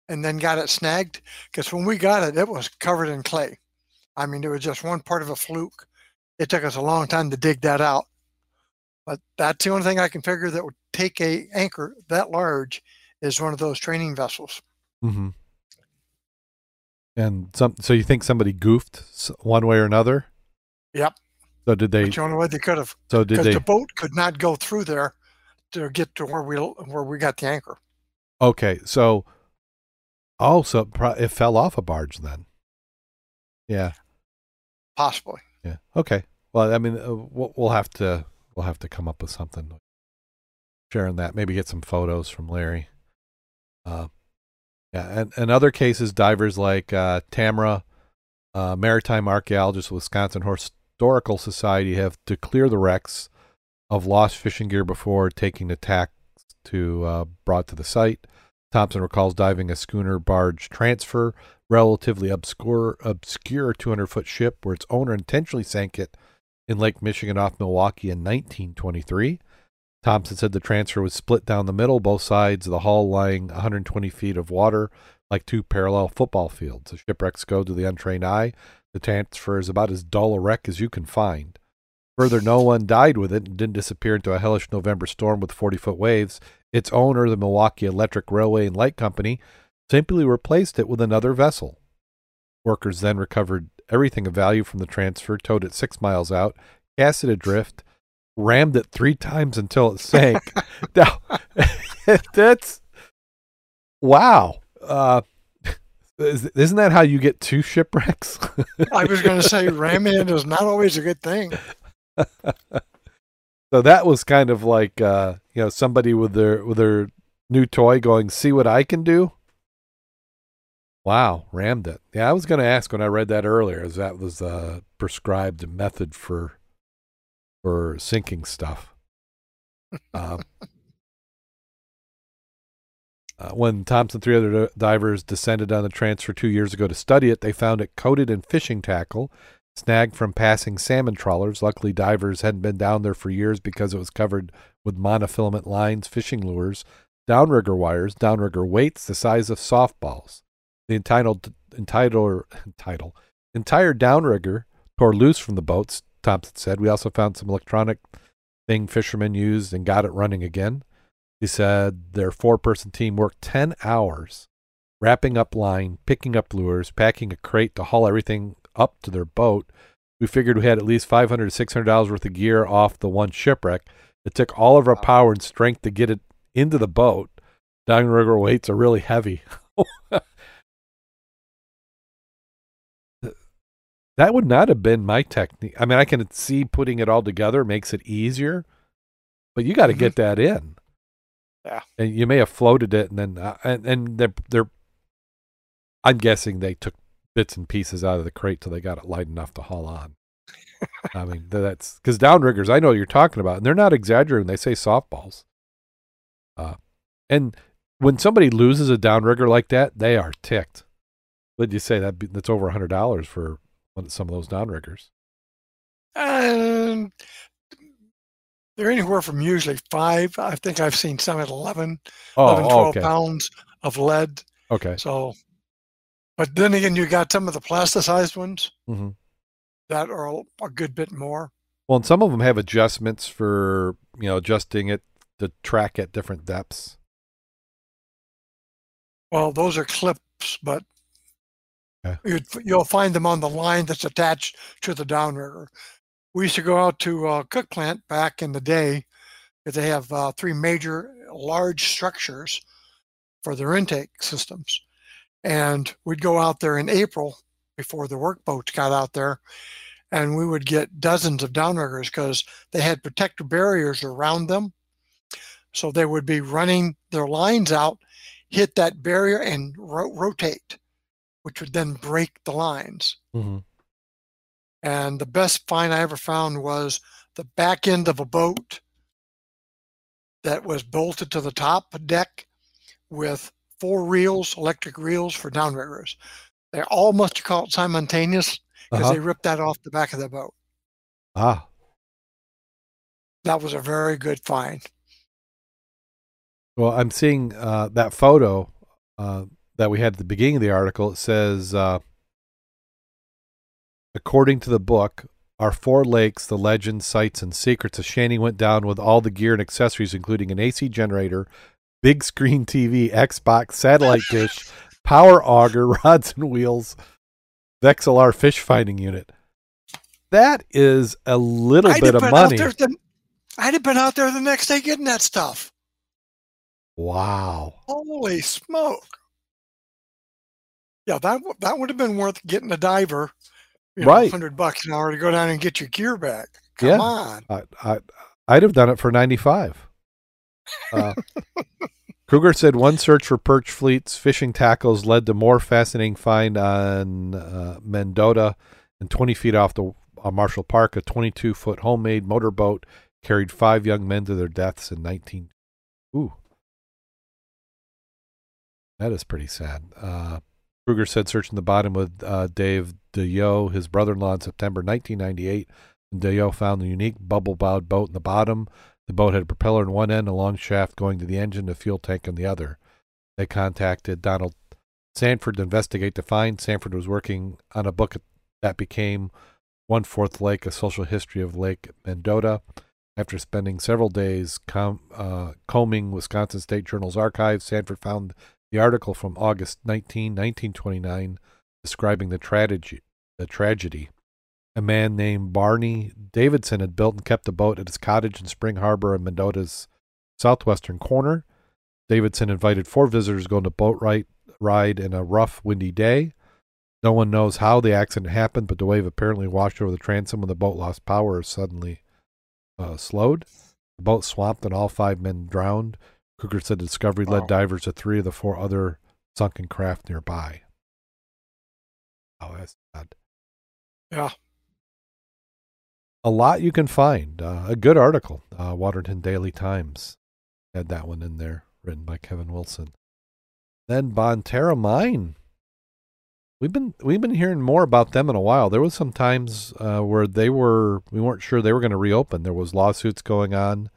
and then got it snagged. Because when we got it, it was covered in clay. I mean, it was just one part of a fluke. It took us a long time to dig that out. But that's the only thing I can figure that would take a anchor that large is one of those training vessels. hmm And some. So you think somebody goofed one way or another? Yep. So did they? But the only way they could have, So did because they? the boat could not go through there to get to where we where we got the anchor. Okay. So. also it fell off a barge then. Yeah. Possibly. Yeah. Okay. Well, I mean, uh, we'll, we'll have to we'll have to come up with something. Sharing that, maybe get some photos from Larry. Uh, yeah, and and other cases, divers like uh, Tamara, uh, maritime archaeologist, Wisconsin Historical Society, have to clear the wrecks of lost fishing gear before taking the tack to uh, brought to the site. Thomsen recalls diving a schooner barge transfer, relatively obscure obscure 200 foot ship where its owner intentionally sank it in Lake Michigan off Milwaukee in 1923. Thomsen said the transfer was split down the middle, both sides of the hull lying 120 feet of water like two parallel football fields. The shipwrecks go to the untrained eye. The transfer is about as dull a wreck as you can find. Further, no one died with it and didn't disappear into a hellish November storm with 40 foot waves. Its owner, the Milwaukee Electric Railway and Light Company, simply replaced it with another vessel. Workers then recovered everything of value from the transfer, towed it six miles out, cast it adrift, rammed it three times until it sank. now, that's wow. Uh, is, isn't that how you get two shipwrecks? I was going to say ramming it is not always a good thing. so that was kind of like uh, you know somebody with their with their new toy going, "See what I can do." Wow, rammed it. Yeah, I was going to ask when I read that earlier, as that was a prescribed method for for sinking stuff. Um, uh, when Thomsen, three other divers descended on the transfer two years ago to study it, they found it coated in fishing tackle, snagged from passing salmon trawlers. Luckily, divers hadn't been down there for years because it was covered with monofilament lines, fishing lures, downrigger wires, downrigger weights the size of softballs. The entitled, entitled, entitled, entire downrigger tore loose from the boats, Thomsen said. We also found some electronic thing fishermen used and got it running again. He said their four person team worked 10 hours wrapping up line, picking up lures, packing a crate to haul everything up to their boat. We figured we had at least 500 to $600 worth of gear off the one shipwreck. It took all of our power and strength to get it into the boat. Downrigger weights are really heavy. that would not have been my technique. I mean, I can see putting it all together makes it easier, but you got to mm-hmm. get that in. Yeah, and you may have floated it, and then uh, and and they're they're. I'm guessing they took bits and pieces out of the crate till they got it light enough to haul on. I mean, that's because downriggers. I know you're talking about, and they're not exaggerating. They say softballs. Uh, and when somebody loses a downrigger like that, they are ticked. What'd you say? That that's over a hundred dollars for some of those downriggers? Um, they're anywhere from usually five. I think I've seen some at 11, oh, 11 12 okay. pounds of lead. Okay. So, but then again, you got some of the plasticized ones mm-hmm. that are a good bit more. Well, and some of them have adjustments for, you know, adjusting it to track at different depths. Well, those are clips, but you will find them on the line that's attached to the downrigger. We used to go out to uh, Cook Plant back in the day. They have uh, three major large structures for their intake systems. And we'd go out there in April before the work boats got out there, and we would get dozens of downriggers because they had protective barriers around them. So they would be running their lines out, hit that barrier, and ro- rotate which would then break the lines. Mm-hmm. And the best find I ever found was the back end of a boat that was bolted to the top deck with four reels, electric reels for downriggers. They all must have caught simultaneous because uh-huh. they ripped that off the back of the boat. Ah. That was a very good find. Well, I'm seeing uh, that photo uh, that we had at the beginning of the article, it says, uh, according to the book, our four lakes, the legends, sights, and secrets of Shanny went down with all the gear and accessories, including an AC generator, big screen TV, Xbox, satellite dish, power auger, rods and wheels, Vexilar fish finding unit. That is a little I'd bit of money. The, I'd have been out there the next day getting that stuff. Wow. Holy smoke. Yeah, that that would have been worth getting a diver, you know, right? Hundred bucks an hour to go down and get your gear back. Come yeah. on, I, I I'd have done it for ninety five. Uh, Kruger said one search for perch fleets, fishing tackles led to more fascinating find on uh, Mendota and 20 feet off the uh, Marshall Park. A 22 foot homemade motorboat carried five young men to their deaths in 19. Ooh, that is pretty sad. Uh, Kruger said searching the bottom with uh, Dave DeYo, his brother-in-law, in September 1998. And DeYoe found the unique bubble-bowed boat in the bottom. The boat had a propeller in one end, a long shaft going to the engine, a fuel tank on the other. They contacted Donald Sanford to investigate to find. Sanford was working on a book that became One Fourth Lake, a social history of Lake Mendota. After spending several days com- uh, combing Wisconsin State Journal's archives, Sanford found the article from August 19, 1929, describing the tragedy, the tragedy. A man named Barney Davidson had built and kept a boat at his cottage in Spring Harbor in Mendota's southwestern corner. Davidson invited four visitors going to boat ride, ride in a rough, windy day. No one knows how the accident happened, but the wave apparently washed over the transom when the boat lost power or suddenly uh, slowed. The boat swamped and all five men drowned. Kruger said the discovery Wow. led divers to three of the four other sunken craft nearby. Oh, that's sad. Yeah. A lot you can find. Uh, a good article. Uh, Watertown Daily Times had that one in there, written by Kevin Wilson. Then Bonne Terre Mine. We've been we've been hearing more about them in a while. There was some times uh, where they were we weren't sure they were going to reopen. There was lawsuits going on.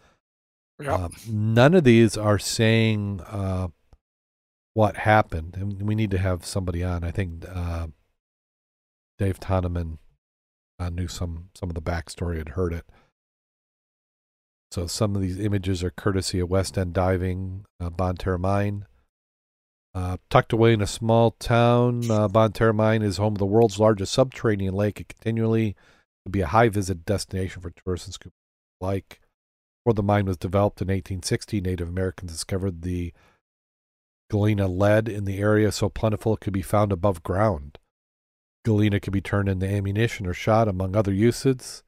Yeah. Um, none of these are saying uh, what happened, and we need to have somebody on. I think uh, Dave Toneman uh, knew some some of the backstory, had heard it. So some of these images are courtesy of West End Diving, uh, Bonne Terre Mine. Uh, tucked away in a small town, uh, Bonne Terre Mine is home to the world's largest subterranean lake. It continually to be a high visit destination for tourists and scuba alike. Before the mine was developed in 1860, Native Americans discovered the galena lead in the area so plentiful it could be found above ground. Galena could be turned into ammunition or shot, among other uses.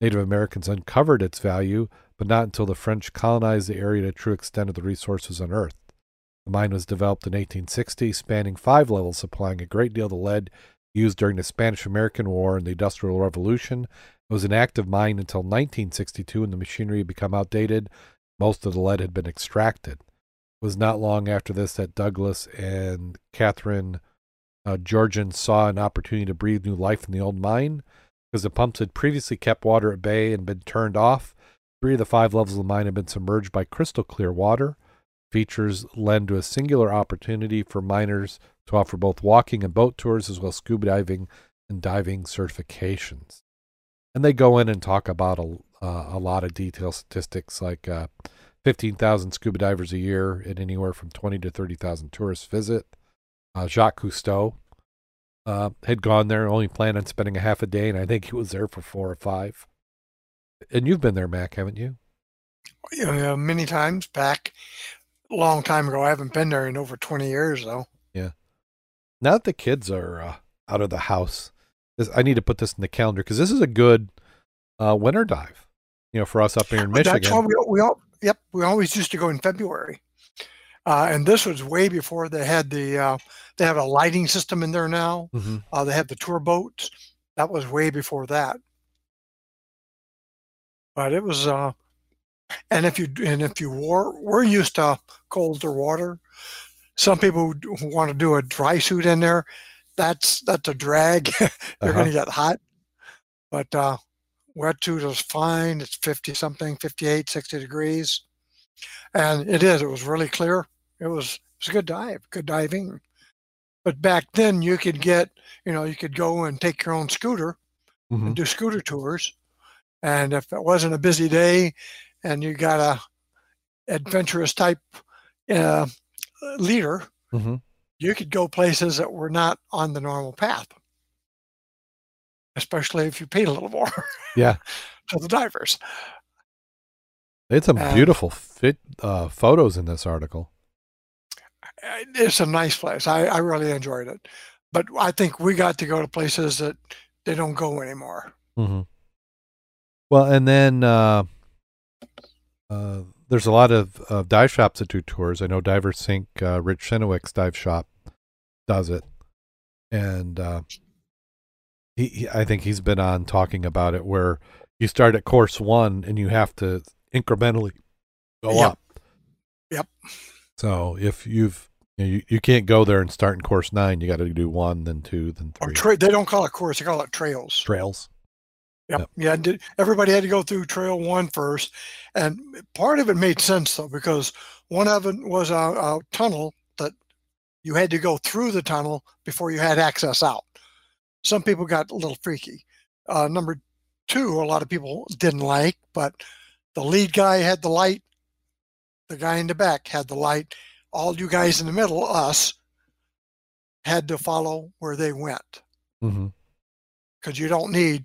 Native Americans uncovered its value, but not until the French colonized the area to true extent of the resources unearthed. The mine was developed in 1860, spanning five levels, supplying a great deal of the lead used during the Spanish American War and the Industrial Revolution. Was an active mine until 1962 when the machinery had become outdated. Most of the lead had been extracted. It was not long after this that Douglas and Catherine uh, Goergen saw an opportunity to breathe new life in the old mine because the pumps had previously kept water at bay and been turned off. Three of the five levels of the mine had been submerged by crystal clear water. Features lend to a singular opportunity for miners to offer both walking and boat tours as well as scuba diving and diving certifications. And they go in and talk about a, uh, a lot of detailed statistics like uh, 15,000 scuba divers a year and anywhere from 20 to 30,000 tourists visit. Uh, Jacques Cousteau uh, had gone there, only planned on spending a half a day, and I think he was there for four or five. And you've been there, Mack, haven't you? Yeah, many times back a long time ago. I haven't been there in over 20 years though. Yeah. Now that the kids are uh, out of the house, this, I need to put this in the calendar because this is a good uh, winter dive. You know, for us up here in Michigan. That's why we, we all, yep, we always used to go in February. Uh, and this was way before they had the, uh, they have a lighting system in there now. Mhm. Uh, they have the tour boats. That was way before that. But it was, uh, and if you and if you wore, we're used to colder water. Some people who want to do a dry suit in there, that's that's a drag. You're Uh-huh. going to get hot. But uh, wetsuit is fine. It's 50 something, 58, 60 degrees, and it is. It was really clear. It was it was a good dive, good diving. But back then, you could get, you know, you could go and take your own scooter Mhm. and do scooter tours. And if it wasn't a busy day and you got a adventurous type uh, leader, Mhm. You could go places that were not on the normal path, especially if you paid a little more Yeah. to the divers. They had some Uh, beautiful fit uh, photos in this article. Uh, It's a nice place. I, I really enjoyed it. But I think we got to go to places that they don't go anymore. Mm-hmm. Well, and then uh, uh, there's a lot of uh, dive shops that do tours. I know Divers Inc, uh, Rich Shenowicks dive shop does it, and uh, he, he, I think he's been on talking about it where you start at course one and you have to incrementally go Yep. up. Yep. So if you've you, know, you, you can't go there and start in course nine, you got to do one, then two, then Or three. tra- they don't call it course, they call it trails. Trails. Yep. Yep. Yeah. Did, everybody had to go through trail one first. And part of it made sense though, because one of it was a, a tunnel that you had to go through the tunnel before you had access out. Some people got a little freaky. Uh, number two, a lot of people didn't like, but the lead guy had the light. The guy in the back had the light. All you guys in the middle, us, had to follow where they went. hmm because you don't need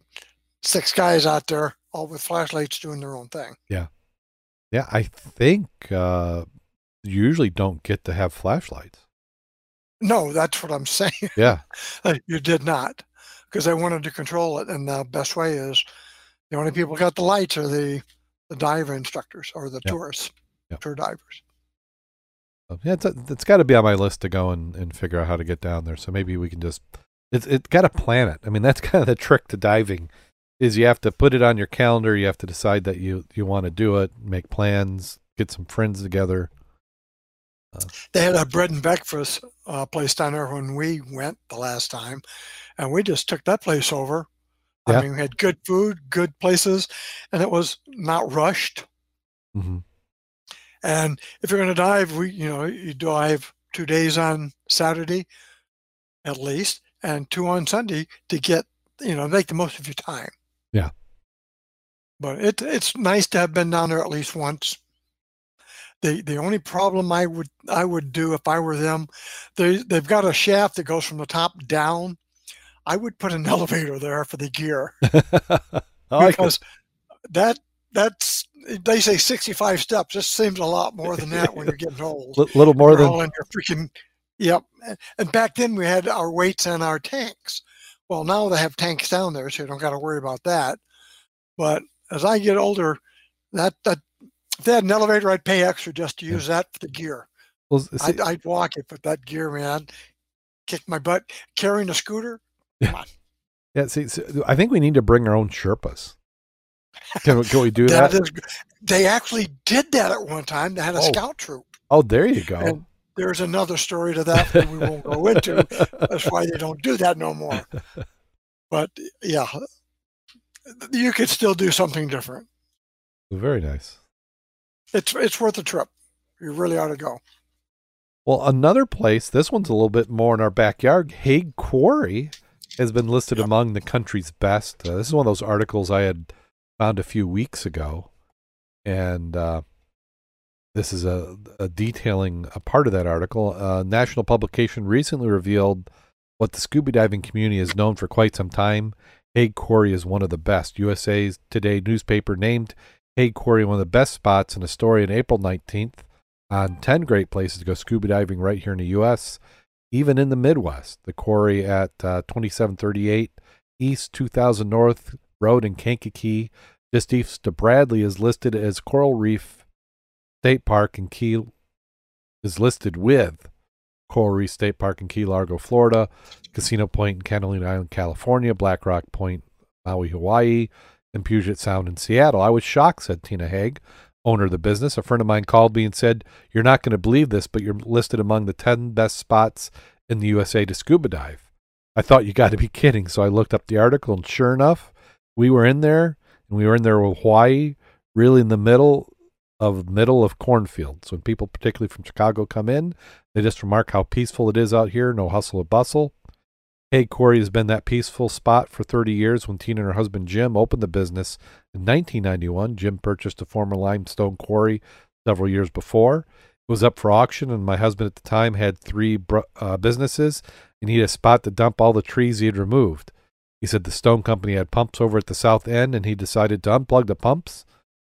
six guys out there all with flashlights doing their own thing. Yeah, Yeah, I think uh, you usually don't get to have flashlights. No, that's what I'm saying. Yeah, you did not, because I wanted to control it, and the best way is the only people got the lights are the the diver instructors or the tourists, Yeah. tour divers. Yeah, it's, it's got to be on my list to go and, and figure out how to get down there. So maybe we can just it's it's got to plan it. I mean, that's kind of the trick to diving is you have to put it on your calendar. You have to decide that you you want to do it, make plans, get some friends together. They had a bread and breakfast uh, place down there when we went the last time, and we just took that place over. Yeah. I mean, we had good food, good places, and it was not rushed. hmm And if you're going to dive, we you know you dive two days on Saturday, at least, and two on Sunday to get you know make the most of your time. Yeah. But it it's nice to have been down there at least once. The the only problem I would I would do if I were them, they they've got a shaft that goes from the top down. I would put an elevator there for the gear I like it. because that that's they say 65 steps. This seems a lot more than that when you're getting old. Li- little more than all in your freaking yep. And back then we had our weights and our tanks. Well, now they have tanks down there, so you don't got to worry about that. But as I get older, that that if they had an elevator, I'd pay extra just to use that for the gear. well, see, I'd, I'd walk it, but that gear, man, kick my butt. Carrying a scooter, yeah. See, so I think we need to bring our own Sherpas. Can, we- can we do that? that is. They actually did that at one time. They had a Oh. scout troop. oh, there you go. And there's another story to that that we won't go into. That's why they don't do that no more. But yeah, you could still do something different. Very nice. It's it's worth a trip. You really ought to go. Well, another place, this one's a little bit more in our backyard. Haigh Quarry has been listed Yep. among the country's best. Uh, this is one of those articles I had found a few weeks ago. And uh, this is a, a detailing a part of that article. A national publication recently revealed what the scuba diving community has known for quite some time. Haigh Quarry is one of the best. USA's Today newspaper named Haigh Quarry one of the best spots in a story on April 19th on 10 great places to go scuba diving right here in the U.S., even in the Midwest. The quarry at uh, 2738 East 2000 North Road in Kankakee, just east of Bradley, is listed as Coral Reef State Park in Key, is listed with Coral Reef State Park in Key Largo, Florida, Casino Point in Catalina Island, California, Black Rock Point, Maui, Hawaii, and Puget Sound in Seattle. I was shocked, said Tina Haigh owner of the business. A friend of mine called me and said, You're not going to believe this, but you're listed among the 10 best spots in the USA to scuba dive. I thought you got to be kidding. So I looked up the article, and sure enough, we were in there, and we were in there with Hawaii, really in the middle of middle of cornfields. When people, particularly from Chicago, come in, they just remark how peaceful it is out here, no hustle or bustle. Haigh Quarry has been that peaceful spot for 30 years. When Tina and her husband Jim opened the business in 1991, Jim purchased a former limestone quarry several years before. It was up for auction, and my husband at the time had three uh, businesses, and he had a spot to dump all the trees he had removed. He said the stone company had pumps over at the south end, and he decided to unplug the pumps,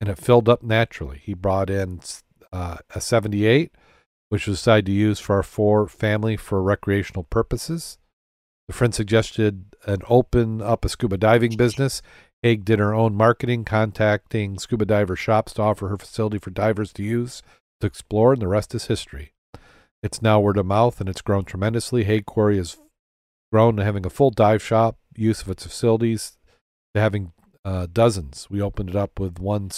and it filled up naturally. He brought in uh, a 78, which was decided to use for our four family for recreational purposes. The friend suggested an open up a scuba diving business. Haigh did her own marketing, contacting scuba diver shops to offer her facility for divers to use to explore, and the rest is history. It's now word of mouth, and it's grown tremendously. Haigh Quarry has grown to having a full dive shop, use of its facilities, to having uh, dozens. We opened it up with one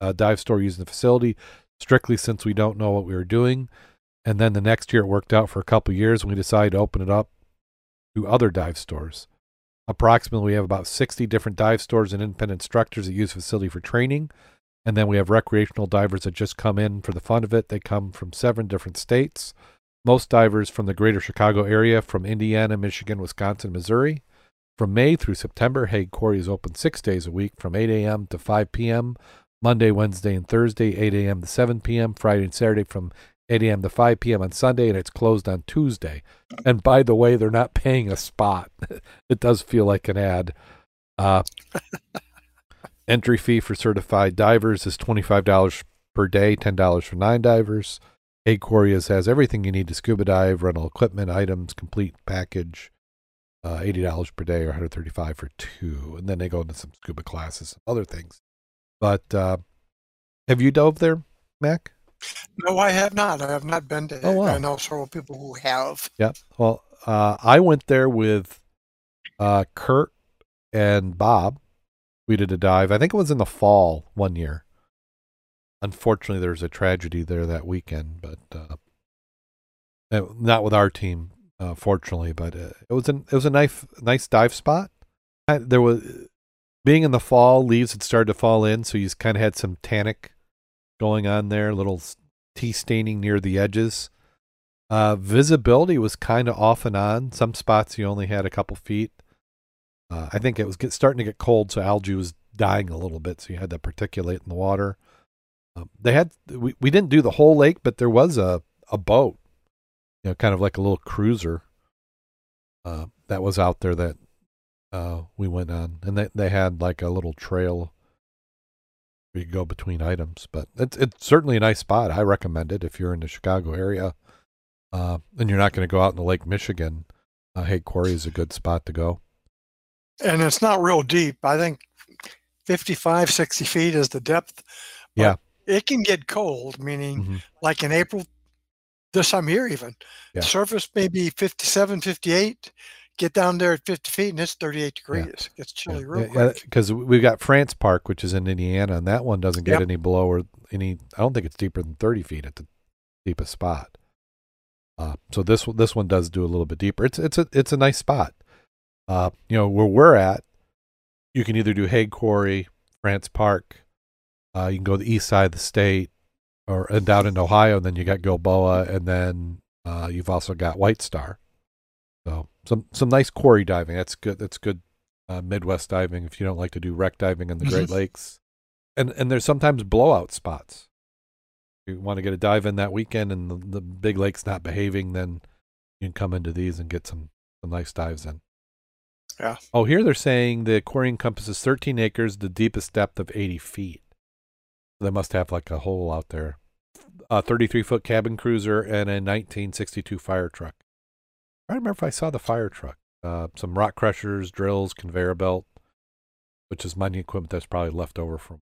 uh, dive store using the facility, strictly since we don't know what we were doing. And then the next year it worked out for a couple years, and we decided to open it up to other dive stores. Approximately, we have about 60 different dive stores and independent instructors that use the facility for training. And then we have recreational divers that just come in for the fun of it. They come from seven different states. Most divers from the greater Chicago area, from Indiana, Michigan, Wisconsin, Missouri. From May through September, Haigh Quarry is open six days a week from 8 a.m. to 5 p.m. Monday, Wednesday, and Thursday, 8 a.m. to 7 p.m. Friday and Saturday from 8 a.m. to 5 p.m. on Sunday, and it's closed on Tuesday. And by the way, they're not paying a spot. it does feel like an ad. Uh, entry fee for certified divers is $25 per day, $10 for nine divers. Aquarius has everything you need to scuba dive, rental equipment, items, complete package. Uh, $80 per day or 135 for two. And then they go into some scuba classes other things. But uh, have you dove there, Mack? No, I have not. I have not been to. Oh, wow. I know several people who have. Yeah. Well, uh, I went there with uh, Kurt and Bob. We did a dive. I think it was in the fall one year. Unfortunately, there was a tragedy there that weekend, but uh, uh, not with our team, uh, fortunately. But uh, it was an it was a nice nice dive spot. I, there was being in the fall, leaves had started to fall in, so you kind of had some tannic going on there, little tea staining near the edges. Uh, visibility was kind of off and on. Some spots you only had a couple feet. Uh, I think it was get, starting to get cold, so algae was dying a little bit, so you had to particulate in the water. Um, they had we, we didn't do the whole lake, but there was a a boat, you know, kind of like a little cruiser uh, that was out there that uh, we went on, and they they had like a little trail where you go between items. But it's it's certainly a nice spot. I recommend it if you're in the Chicago area, uh, and you're not going to go out in the Lake Michigan. Uh, Haigh Quarry is a good spot to go. And it's not real deep. I think 55, 60 feet is the depth. Yeah. It can get cold, meaning Mhm. like in April, this time year even. Yeah. The surface may be 57, 58. Get down there at 50 feet and it's 38 degrees. It gets chilly real quick. because we've got France Park, which is in Indiana, and that one doesn't get Yep. any below or any. I don't think it's deeper than thirty feet at the deepest spot. Uh, so this one- this one does do a little bit deeper. It's it's a it's a nice spot. Uh, you know where we're at, you can either do Haigh Quarry, France Park. Uh, you can go the east side of the state, or and down in Ohio. And then you got Gilboa, and then uh, you've also got White Star. So some some nice quarry diving. That's good. That's good uh, Midwest diving if you don't like to do wreck diving in the Great Lakes. And and there's sometimes blowout spots. If you want to get a dive in that weekend and the, the big lake's not behaving, then you can come into these and get some some nice dives in. Yeah. Oh, here they're saying the quarry encompasses 13 acres, the deepest depth of 80 feet. They must have like a hole out there. A 33 foot cabin cruiser and a 1962 fire truck. I remember if I saw the fire truck. Uh, some rock crushers, drills, conveyor belt, which is mining equipment that's probably left over from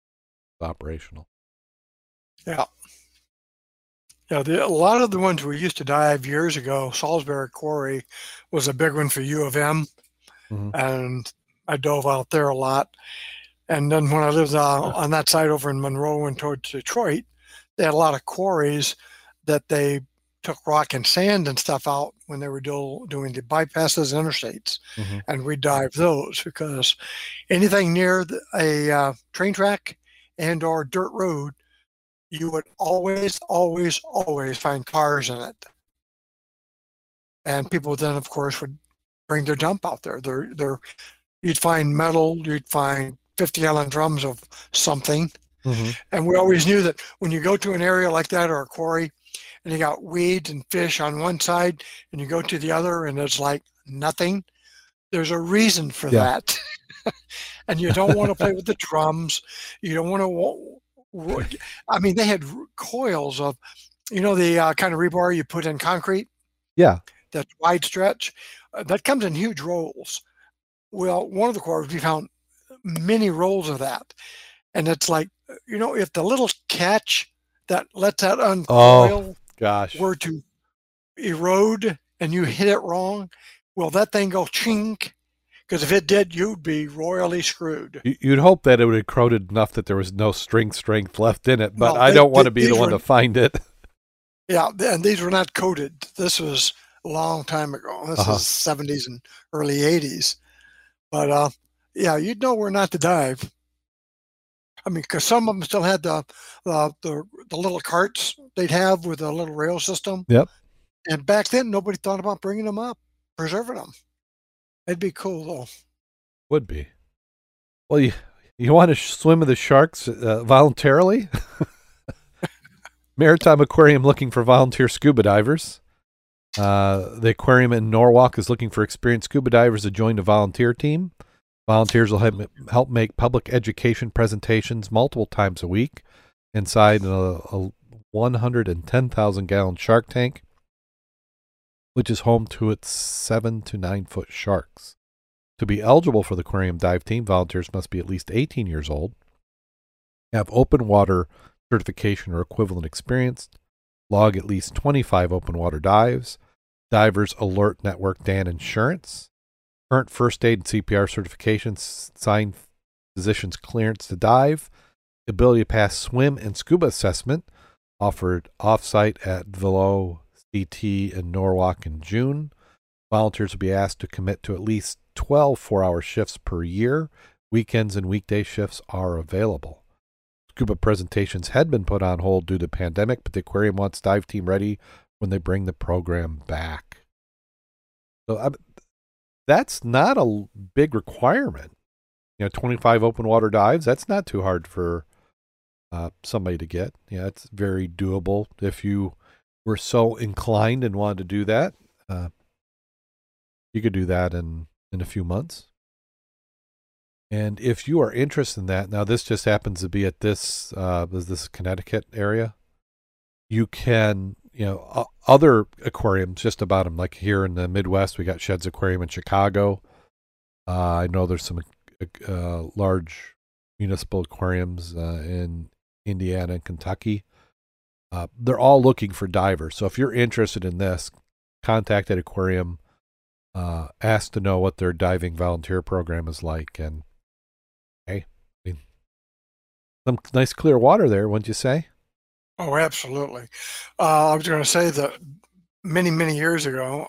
operational. Yeah. Yeah, the, a lot of the ones we used to dive years ago, Salisbury Quarry was a big one for U of M, Mhm. and I dove out there a lot. And then when I lived uh, on that side over in Monroe and towards Detroit, they had a lot of quarries that they took rock and sand and stuff out when they were do, doing the bypasses and interstates, Mhm. and we dived those because anything near the, a uh, train track and or dirt road you would always, always, always find cars in it. And people then, of course, would bring their dump out there. They're, they're, you'd find metal, you'd find 50 gallon drums of something. And we always knew that when you go to an area like that or a quarry and you got weeds and fish on one side and you go to the other and it's like nothing, there's a reason for Yeah. that. and you don't want to play with the drums. You don't want to. I mean, they had coils of, you know, the uh, kind of rebar you put in concrete, Yeah. that wide stretch, uh, that comes in huge rolls. Well, one of the quarries we found many rolls of that, and it's like, uh, you know, if the little catch that lets that uncoil Gosh. were to erode and you hit it wrong, will that thing go chink? Because if it did, you'd be royally screwed. You- You'd hope that it would have corroded enough that there was no string strength left in it, but No, I they- don't want to be the one were- to find it. Yeah, and these were not coated. This was a long time ago. This Uh-huh. is 70s and early 80s. But uh, yeah, you'd know where not to dive. I mean, because some of them still had the, the the the little carts they'd have with a little rail system. Yep. And back then, nobody thought about bringing them up, preserving them. It'd be cool though. Would be. Well, you you want to sh- swim with the sharks uh, voluntarily? Maritime Aquarium looking for volunteer scuba divers. Uh, the aquarium in Norwalk is looking for experienced scuba divers to join the volunteer team. Volunteers will help, make public education presentations multiple times a week inside a, a 110,000 gallon shark tank, which is home to its seven to nine foot sharks. To be eligible for the aquarium dive team, volunteers must be at least 18 years old, have open water certification or equivalent experience, log at least 25 open water dives, Divers Alert Network DAN Insurance, current first aid and CPR certifications, signed physician's clearance to dive, ability to pass swim and scuba assessment, offered offsite at Velo CT in Norwalk in June. Volunteers will be asked to commit to at least 12 four hour shifts per year. Weekends and weekday shifts are available. Scuba presentations had been put on hold due to pandemic, but the aquarium wants dive team ready when they bring the program back. So that's not a big requirement. You know, 25 open water dives, that's not too hard for uh, somebody to get. Yeah, it's very doable if you were so inclined and wanted to do that. Uh, you could do that in in a few months. And if you are interested in that, now this just happens to be at this uh, is this Connecticut area. You can, you know, uh, other aquariums just about them. Like here in the Midwest, we got Shedd's Aquarium in Chicago. Uh, I know there's some uh, large municipal aquariums uh, in Indiana and Kentucky. Uh, they're all looking for divers. So if you're interested in this, contact that aquarium. Uh, ask to know what their diving volunteer program is like, and hey, I mean, some nice clear water there, wouldn't you say? Oh, absolutely. Uh, I was going to say that many, many years ago,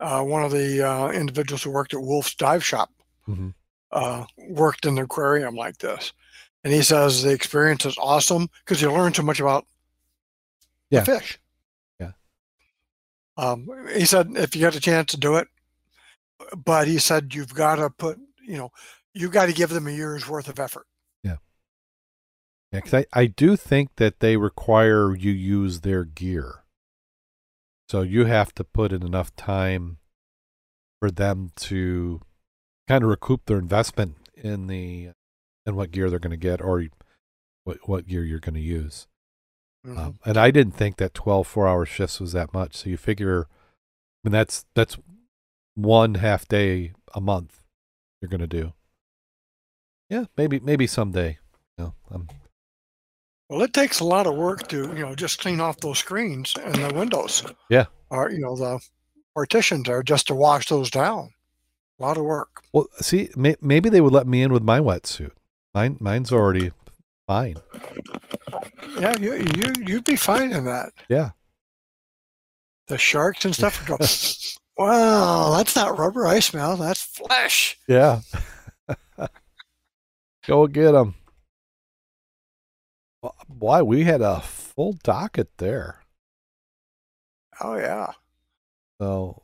uh, one of the uh, individuals who worked at Wolf's Dive Shop Mm-hmm. uh, worked in the aquarium like this. And he says the experience is awesome because you learn so much about Yeah. the fish. Yeah. Um, he said if you get a chance to do it, but he said you've got to put, you know, you've got to give them a year's worth of effort. Yeah, because I, I do think that they require you use their gear. So you have to put in enough time for them to kind of recoup their investment in the in what gear they're going to get or what what gear you're going to use. Mhm. Um, and I didn't think that 12 four hour shifts was that much. So you figure, I mean, that's that's one half day a month you're going to do. Yeah, maybe maybe someday. You know, um, Well, it takes a lot of work to, you know, just clean off those screens and the windows. Yeah. Or, you know, the partitions are just to wash those down. A lot of work. well, see, may, maybe they would let me in with my wetsuit. Mine mine's already fine. Yeah, you you you'd be fine in that. Yeah. The sharks and stuff would go, Wow, that's not rubber I smell, that's flesh. Yeah. Go get them. Why we had a full docket there. Oh yeah. So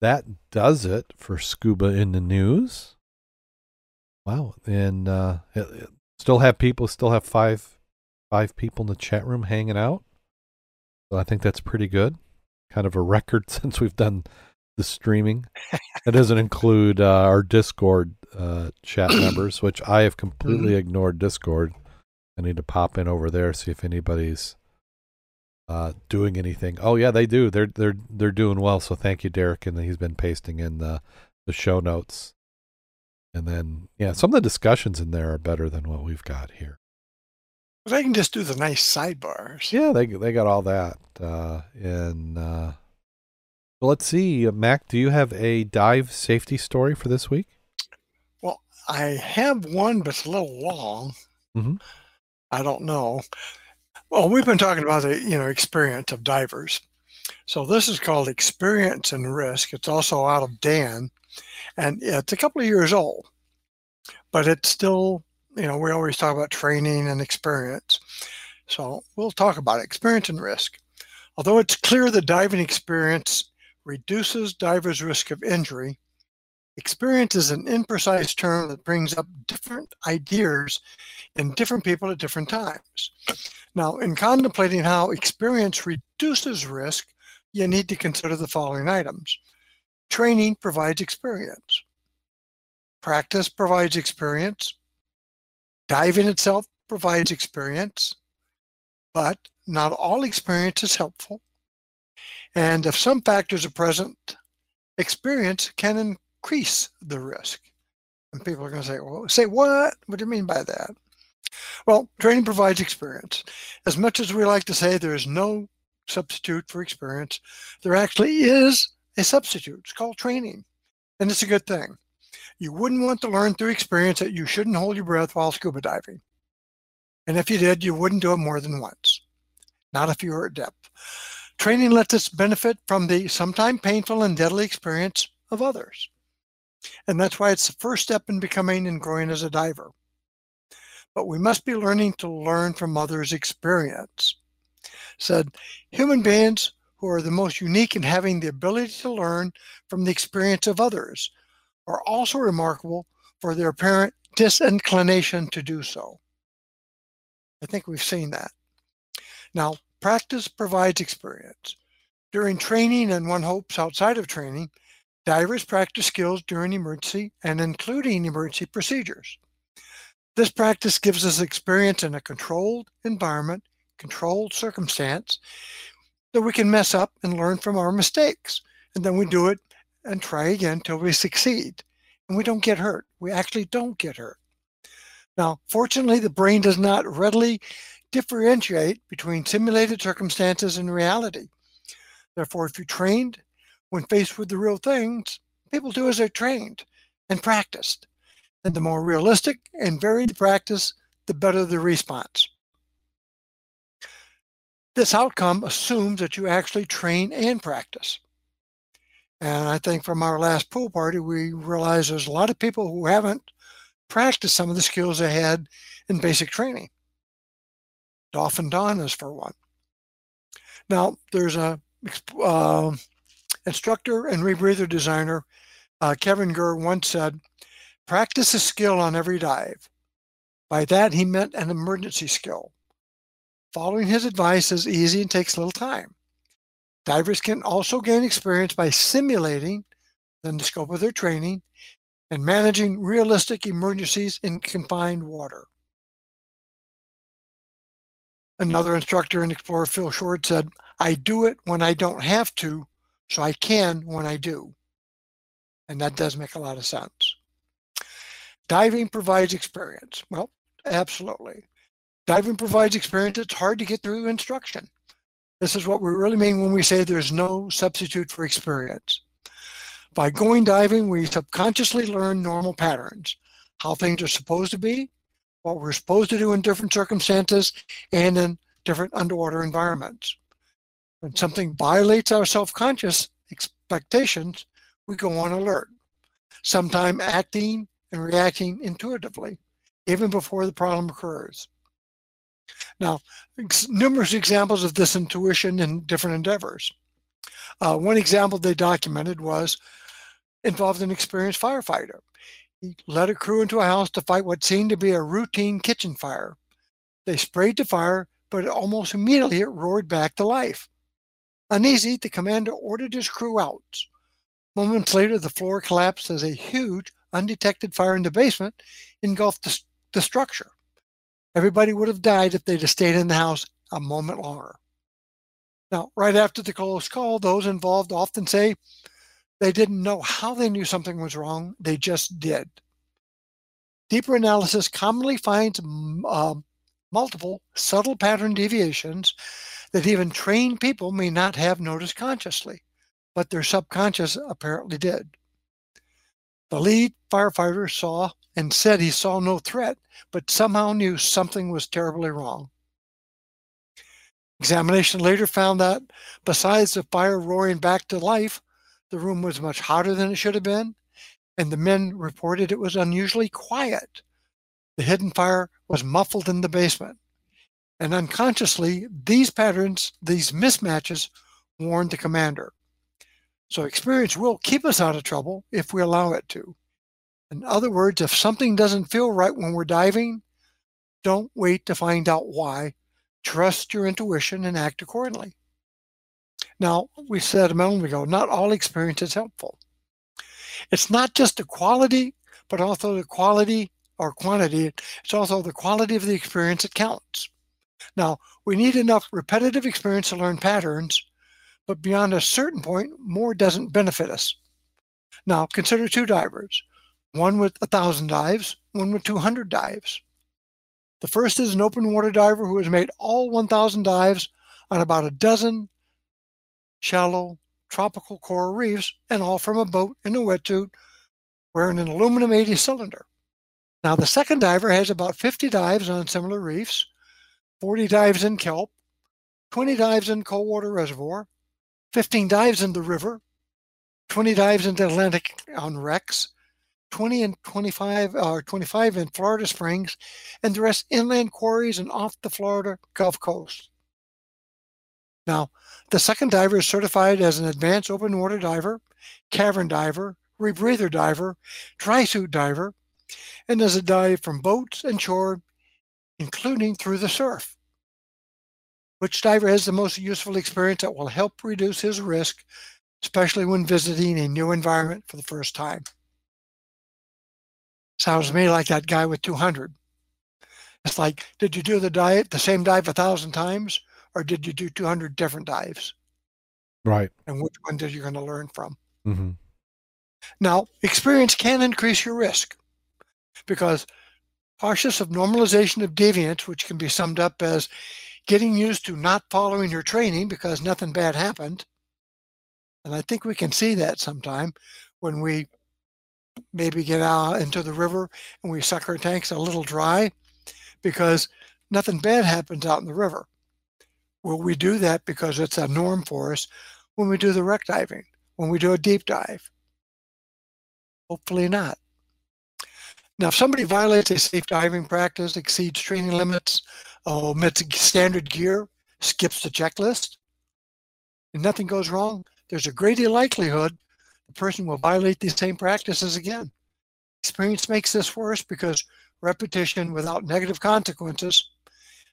that does it for scuba in the news. Wow, and uh, it- it- still have people, still have five five people in the chat room hanging out. So I think that's pretty good. Kind of a record since we've done the streaming. That doesn't include uh, our Discord uh, chat members, which I have completely ignored. Discord. I need to pop in over there see if anybody's uh, doing anything. Oh yeah, they do. They're they're they're doing well. So thank you, Derek, and he's been pasting in the the show notes. And then yeah, some of the discussions in there are better than what we've got here. But they can just do the nice sidebars. Yeah, they they got all that. Uh, and uh, well, let's see, uh, Mack. Do you have a dive safety story for this week? Well, I have one, but it's a little long. Mhm. I don't know. Well, we've been talking about the you know experience of divers. So this is called Experience and Risk. It's also out of DAN, and it's a couple of years old, but it's still you know we always talk about training and experience. So we'll talk about experience and risk. Although it's clear the diving experience reduces divers' risk of injury, Experience is an imprecise term that brings up different ideas in different people at different times. Now, in contemplating how experience reduces risk, you need to consider the following items. Training provides experience. Practice provides experience. Diving itself provides experience, but not all experience is helpful. And if some factors are present, experience can increase the risk. And people are going to say, well, say what? What do you mean by that? Well, training provides experience. As much as we like to say there is no substitute for experience, there actually is a substitute. It's called training. And it's a good thing. You wouldn't want to learn through experience that you shouldn't hold your breath while scuba diving. And if you did, you wouldn't do it more than once, not if you were at depth. Training lets us benefit from the sometimes painful and deadly experience of others. And that's why it's the first step in becoming and growing as a diver. But we must be learning to learn from others' experience. Said human beings who are the most unique in having the ability to learn from the experience of others are also remarkable for their apparent disinclination to do so. I think we've seen that. Now, practice provides experience. During training, and one hopes outside of training, divers practice skills during emergency and including emergency procedures. This practice gives us experience in a controlled environment, controlled circumstance, that we can mess up and learn from our mistakes. And then we do it and try again till we succeed. And we don't get hurt. We actually don't get hurt. Now, fortunately, the brain does not readily differentiate between simulated circumstances and reality. Therefore, if you're trained, when faced with the real things, people do as they're trained and practiced. And the more realistic and varied the practice, the better the response. This outcome assumes that you actually train and practice. And I think from our last pool party, we realized there's a lot of people who haven't practiced some of the skills they had in basic training. Dolphin Don is for one. Now, there's a uh, instructor and rebreather designer, uh, Kevin Gurr, once said, practice a skill on every dive. By that, he meant an emergency skill. Following his advice is easy and takes little time. Divers can also gain experience by simulating in the scope of their training and managing realistic emergencies in confined water. Another instructor and explorer, Phil Short, said, I do it when I don't have to, so I can when I do. And that does make a lot of sense. Diving provides experience. Well, absolutely. Diving provides experience. It's hard to get through instruction. This is what we really mean when we say there's no substitute for experience. By going diving, we subconsciously learn normal patterns, how things are supposed to be, what we're supposed to do in different circumstances, and in different underwater environments. When something violates our self-conscious expectations, we go on alert, sometimes acting and reacting intuitively, even before the problem occurs. Now, numerous examples of this intuition in different endeavors. Uh, one example they documented was involved an experienced firefighter. He led a crew into a house to fight what seemed to be a routine kitchen fire. They sprayed the fire, but almost immediately it roared back to life. Uneasy, the commander ordered his crew out. Moments later, the floor collapsed as a huge, undetected fire in the basement engulfed the, the structure. Everybody would have died if they'd have stayed in the house a moment longer. Now, right after the close call, those involved often say, they didn't know how they knew something was wrong, they just did. Deeper analysis commonly finds uh, multiple subtle pattern deviations that even trained people may not have noticed consciously, but their subconscious apparently did. The lead firefighter saw and said he saw no threat, but somehow knew something was terribly wrong. Examination later found that besides the fire roaring back to life, the room was much hotter than it should have been, and the men reported it was unusually quiet. The hidden fire was muffled in the basement. And unconsciously, these patterns, these mismatches, warn the commander. So experience will keep us out of trouble if we allow it to. In other words, if something doesn't feel right when we're diving, don't wait to find out why. Trust your intuition and act accordingly. Now, we said a moment ago, not all experience is helpful. It's not just the quality, but also the quality or quantity. It's also the quality of the experience that counts. Now, we need enough repetitive experience to learn patterns, but beyond a certain point, more doesn't benefit us. Now, consider two divers, one with a 1,000 dives, one with 200 dives. The first is an open water diver who has made all 1,000 dives on about a dozen shallow tropical coral reefs and all from a boat in a wetsuit wearing an aluminum 80 cylinder. Now, the second diver has about 50 dives on similar reefs, 40 dives in kelp, 20 dives in cold water reservoir, 15 dives in the river, 20 dives in the Atlantic on wrecks, 20 and 25 or uh, 25 in Florida Springs, and the rest inland quarries and off the Florida Gulf Coast. Now, the second diver is certified as an advanced open water diver, cavern diver, rebreather diver, dry suit diver, and does a dive from boats and shore, including through the surf. Which diver has the most useful experience that will help reduce his risk, especially when visiting a new environment for the first time? Sounds to me like that guy with 200. It's like, did you do the diet, the same dive a thousand times, or did you do 200 different dives? Right. And which one did you going to learn from? Mm-hmm. Now, experience can increase your risk because cautious of normalization of deviance, which can be summed up as getting used to not following your training because nothing bad happened. And I think we can see that sometime when we maybe get out into the river and we suck our tanks a little dry because nothing bad happens out in the river. Well, we do that because it's a norm for us when we do the wreck diving, when we do a deep dive. Hopefully not. Now, if somebody violates a safe diving practice, exceeds training limits, Oh, omits standard gear, skips the checklist, and nothing goes wrong, there's a greater likelihood the person will violate these same practices again. Experience makes this worse because repetition without negative consequences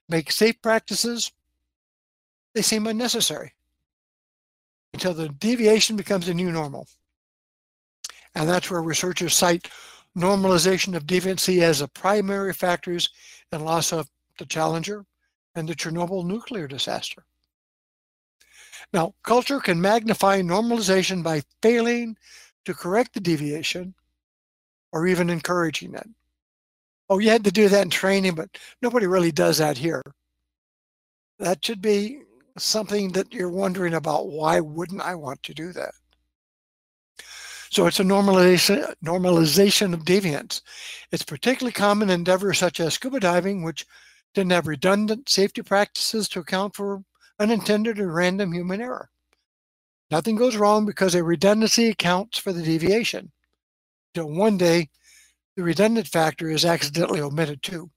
makes safe practices, they seem unnecessary until the deviation becomes a new normal. And that's where researchers cite normalization of deviancy as the primary factors in loss of the Challenger and the Chernobyl nuclear disaster. Now, culture can magnify normalization by failing to correct the deviation or even encouraging it. Oh, you had to do that in training, but nobody really does that here. That should be something that you're wondering about. Why wouldn't I want to do that? So it's a normalization, normalization of deviance. It's particularly common in endeavors such as scuba diving, which didn't have redundant safety practices to account for unintended or random human error. Nothing goes wrong because a redundancy accounts for the deviation. Till one day, the redundant factor is accidentally omitted too,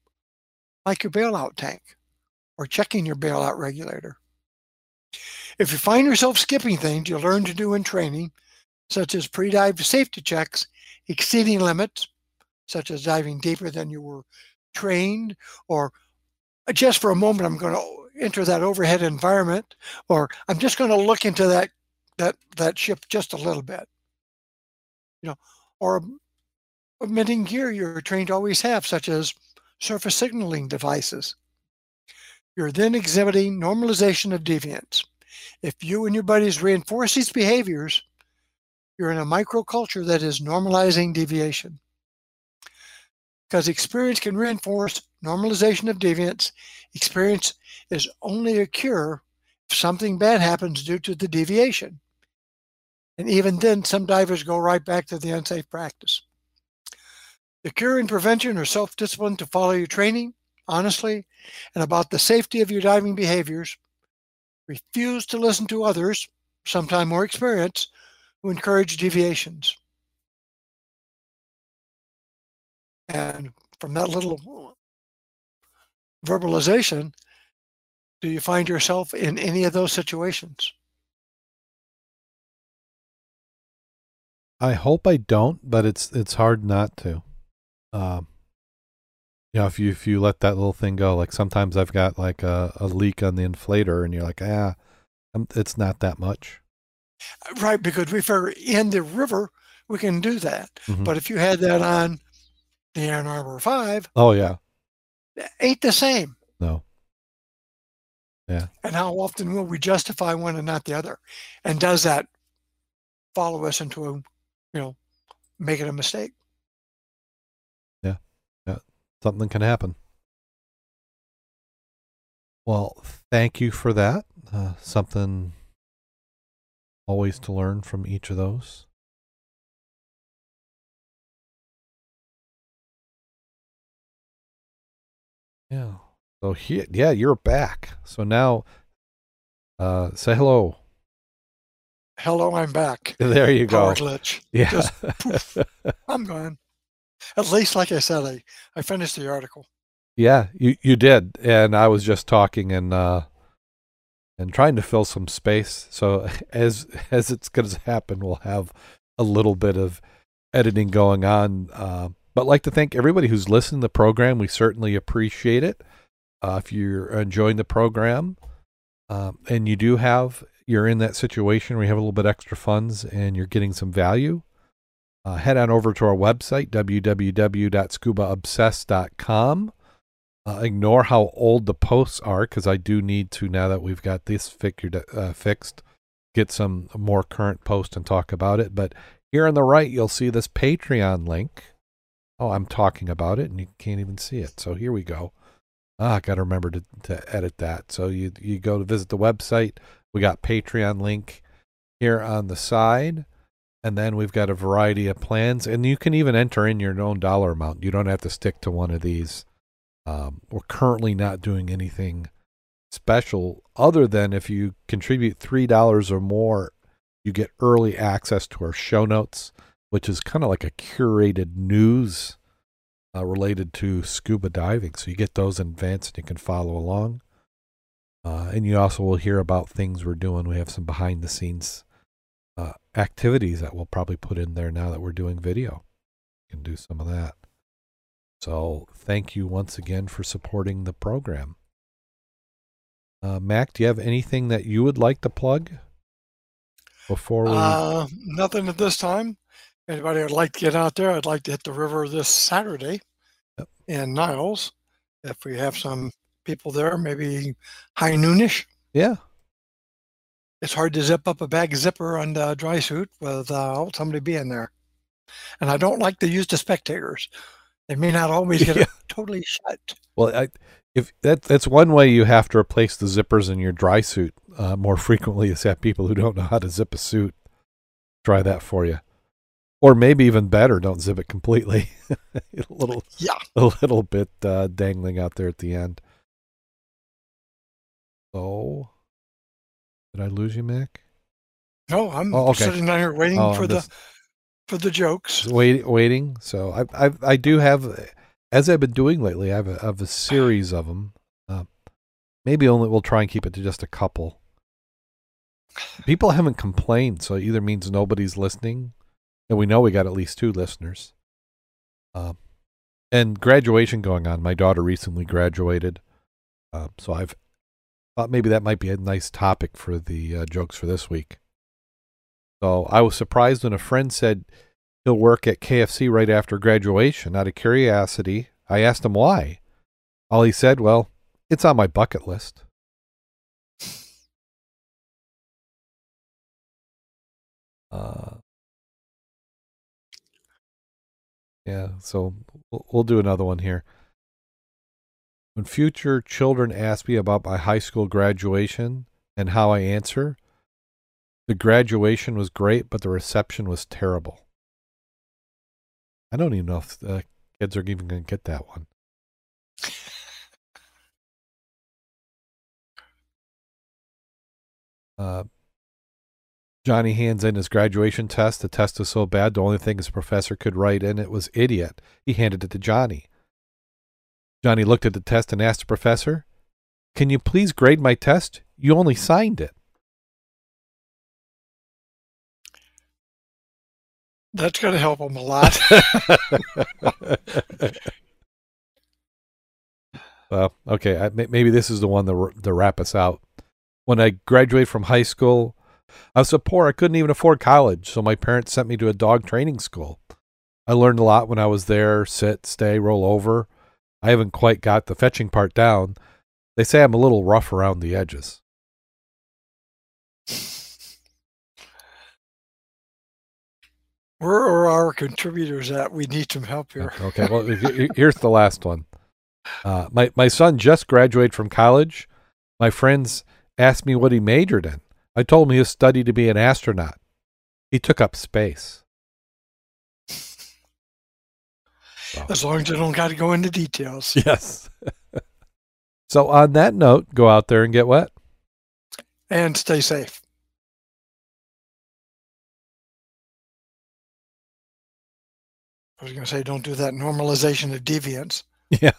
like your bailout tank or checking your bailout regulator. If you find yourself skipping things you learn to do in training, such as pre-dive safety checks, exceeding limits, such as diving deeper than you were trained, or Uh, just for a moment, I'm going to enter that overhead environment, or I'm just going to look into that that that ship just a little bit, you know, or omitting gear you're trained to always have, such as surface signaling devices. You're then exhibiting normalization of deviance. If you and your buddies reinforce these behaviors, you're in a microculture that is normalizing deviation. Because experience can reinforce normalization of deviance, experience is only a cure if something bad happens due to the deviation. And even then, some divers go right back to the unsafe practice. The cure and prevention are self discipline to follow your training honestly and about the safety of your diving behaviors. Refuse to listen to others, sometimes more experienced, who encourage deviations. And from that little verbalization, do you find yourself in any of those situations? I hope I don't, but it's it's hard not to. Um, you know, if you if you let that little thing go, like sometimes I've got like a, a leak on the inflator, and you're like, ah, um, it's not that much. Right, because if we're in the river we can do that. Mhm. But if you had that on the Ann Arbor Five, Oh yeah, ain't the same. no, Yeah. And how often will we justify one and not the other? And does that follow us into a, you know, making a mistake? Yeah. Yeah. Something can happen. Well, thank you for that. Uh, something always to learn from each of those. Yeah. So here, yeah, you're back. So now, uh, say hello. Hello, I'm back. There you go. Glitch. Yeah. Just I'm gone. At least, like I said, I, I finished the article. Yeah, you you did, and I was just talking and uh, and trying to fill some space. So as as it's going to happen, we'll have a little bit of editing going on. Uh, but like to thank everybody who's listened to the program. We certainly appreciate it. Uh, if you're enjoying the program, um, and you do have you're in that situation where you have a little bit extra funds and you're getting some value, uh, head on over to our website www.scubaobsessed.com. Uh, ignore how old the posts are because I do need to now that we've got this figured uh, fixed, get some more current post and talk about it. But here on the right, you'll see this Patreon link. Oh, I'm talking about it and you can't even see it. So here we go. Ah, I got to remember to, to edit that. So you you go to visit the website. We got Patreon link here on the side. And then we've got a variety of plans, and you can even enter in your own dollar amount. You don't have to stick to one of these. Um, we're currently not doing anything special other than if you contribute $3 or more, you get early access to our show notes, which is kind of like a curated news uh, related to scuba diving. So you get those in advance and you can follow along. Uh, and you also will hear about things we're doing. We have some behind the scenes uh, activities that we'll probably put in there now that we're doing video. You can do some of that. So thank you once again for supporting the program. Uh, Mack, do you have anything that you would like to plug before we? Uh, nothing at this time. Anybody would like to get out there, I'd like to hit the river this Saturday Yep. in Niles. If we have some people there, maybe high noonish. yeah, It's hard to zip up a bag zipper on the dry suit without somebody being there. And I don't like to use the spectators. They may not always get Yeah. it totally shut. Well, I, if that that's one way you have to replace the zippers in your dry suit uh, more frequently is have people who don't know how to zip a suit try that for you, or maybe even better, don't zip it completely. a little, Yeah. a little bit uh, dangling out there at the end. So, did I lose you, Mack? No, I'm Oh, okay. sitting down here waiting Oh, for I'm the for the jokes. wait, waiting. So I, I, I do have, as I've been doing lately, I have a, I have a series of them. Uh, maybe only we'll try and keep it to just a couple. People haven't complained, so it either means nobody's listening, and we know we got at least two listeners. Um, and graduation going on. My daughter recently graduated, uh, so I've thought maybe that might be a nice topic for the uh, jokes for this week. So I was surprised when a friend said he'll work at KFC right after graduation. Out of curiosity, I asked him why. All he said, well, it's on my bucket list. Uh, yeah, so we'll, do another one here. When future children ask me about my high school graduation and how I answer, the graduation was great, but the reception was terrible. I don't even know if the kids are even going to get that one. Uh, Johnny hands in his graduation test. The test was so bad, the only thing his professor could write in it was idiot. He handed it to Johnny. Johnny looked at the test and asked the professor, Can you please grade my test? You only signed it. That's going to help him a lot. well, okay. I, maybe this is the one to, to wrap us out. When I graduated from high school, I was so poor I couldn't even afford college, so my parents sent me to a dog training school. I learned a lot when I was there sit, stay, roll over. I haven't quite got the fetching part down. They say I'm a little rough around the edges. Where are our contributors at? We need some help here. Okay, well, here's the last one. Uh, my my son just graduated from college. My friends asked me what he majored in. I told him he studied to be an astronaut. He took up space. As long as you don't got to go into details. Yes. so on that note, go out there and get wet. And stay safe. I was going to say, don't do that normalization of deviance. Yeah.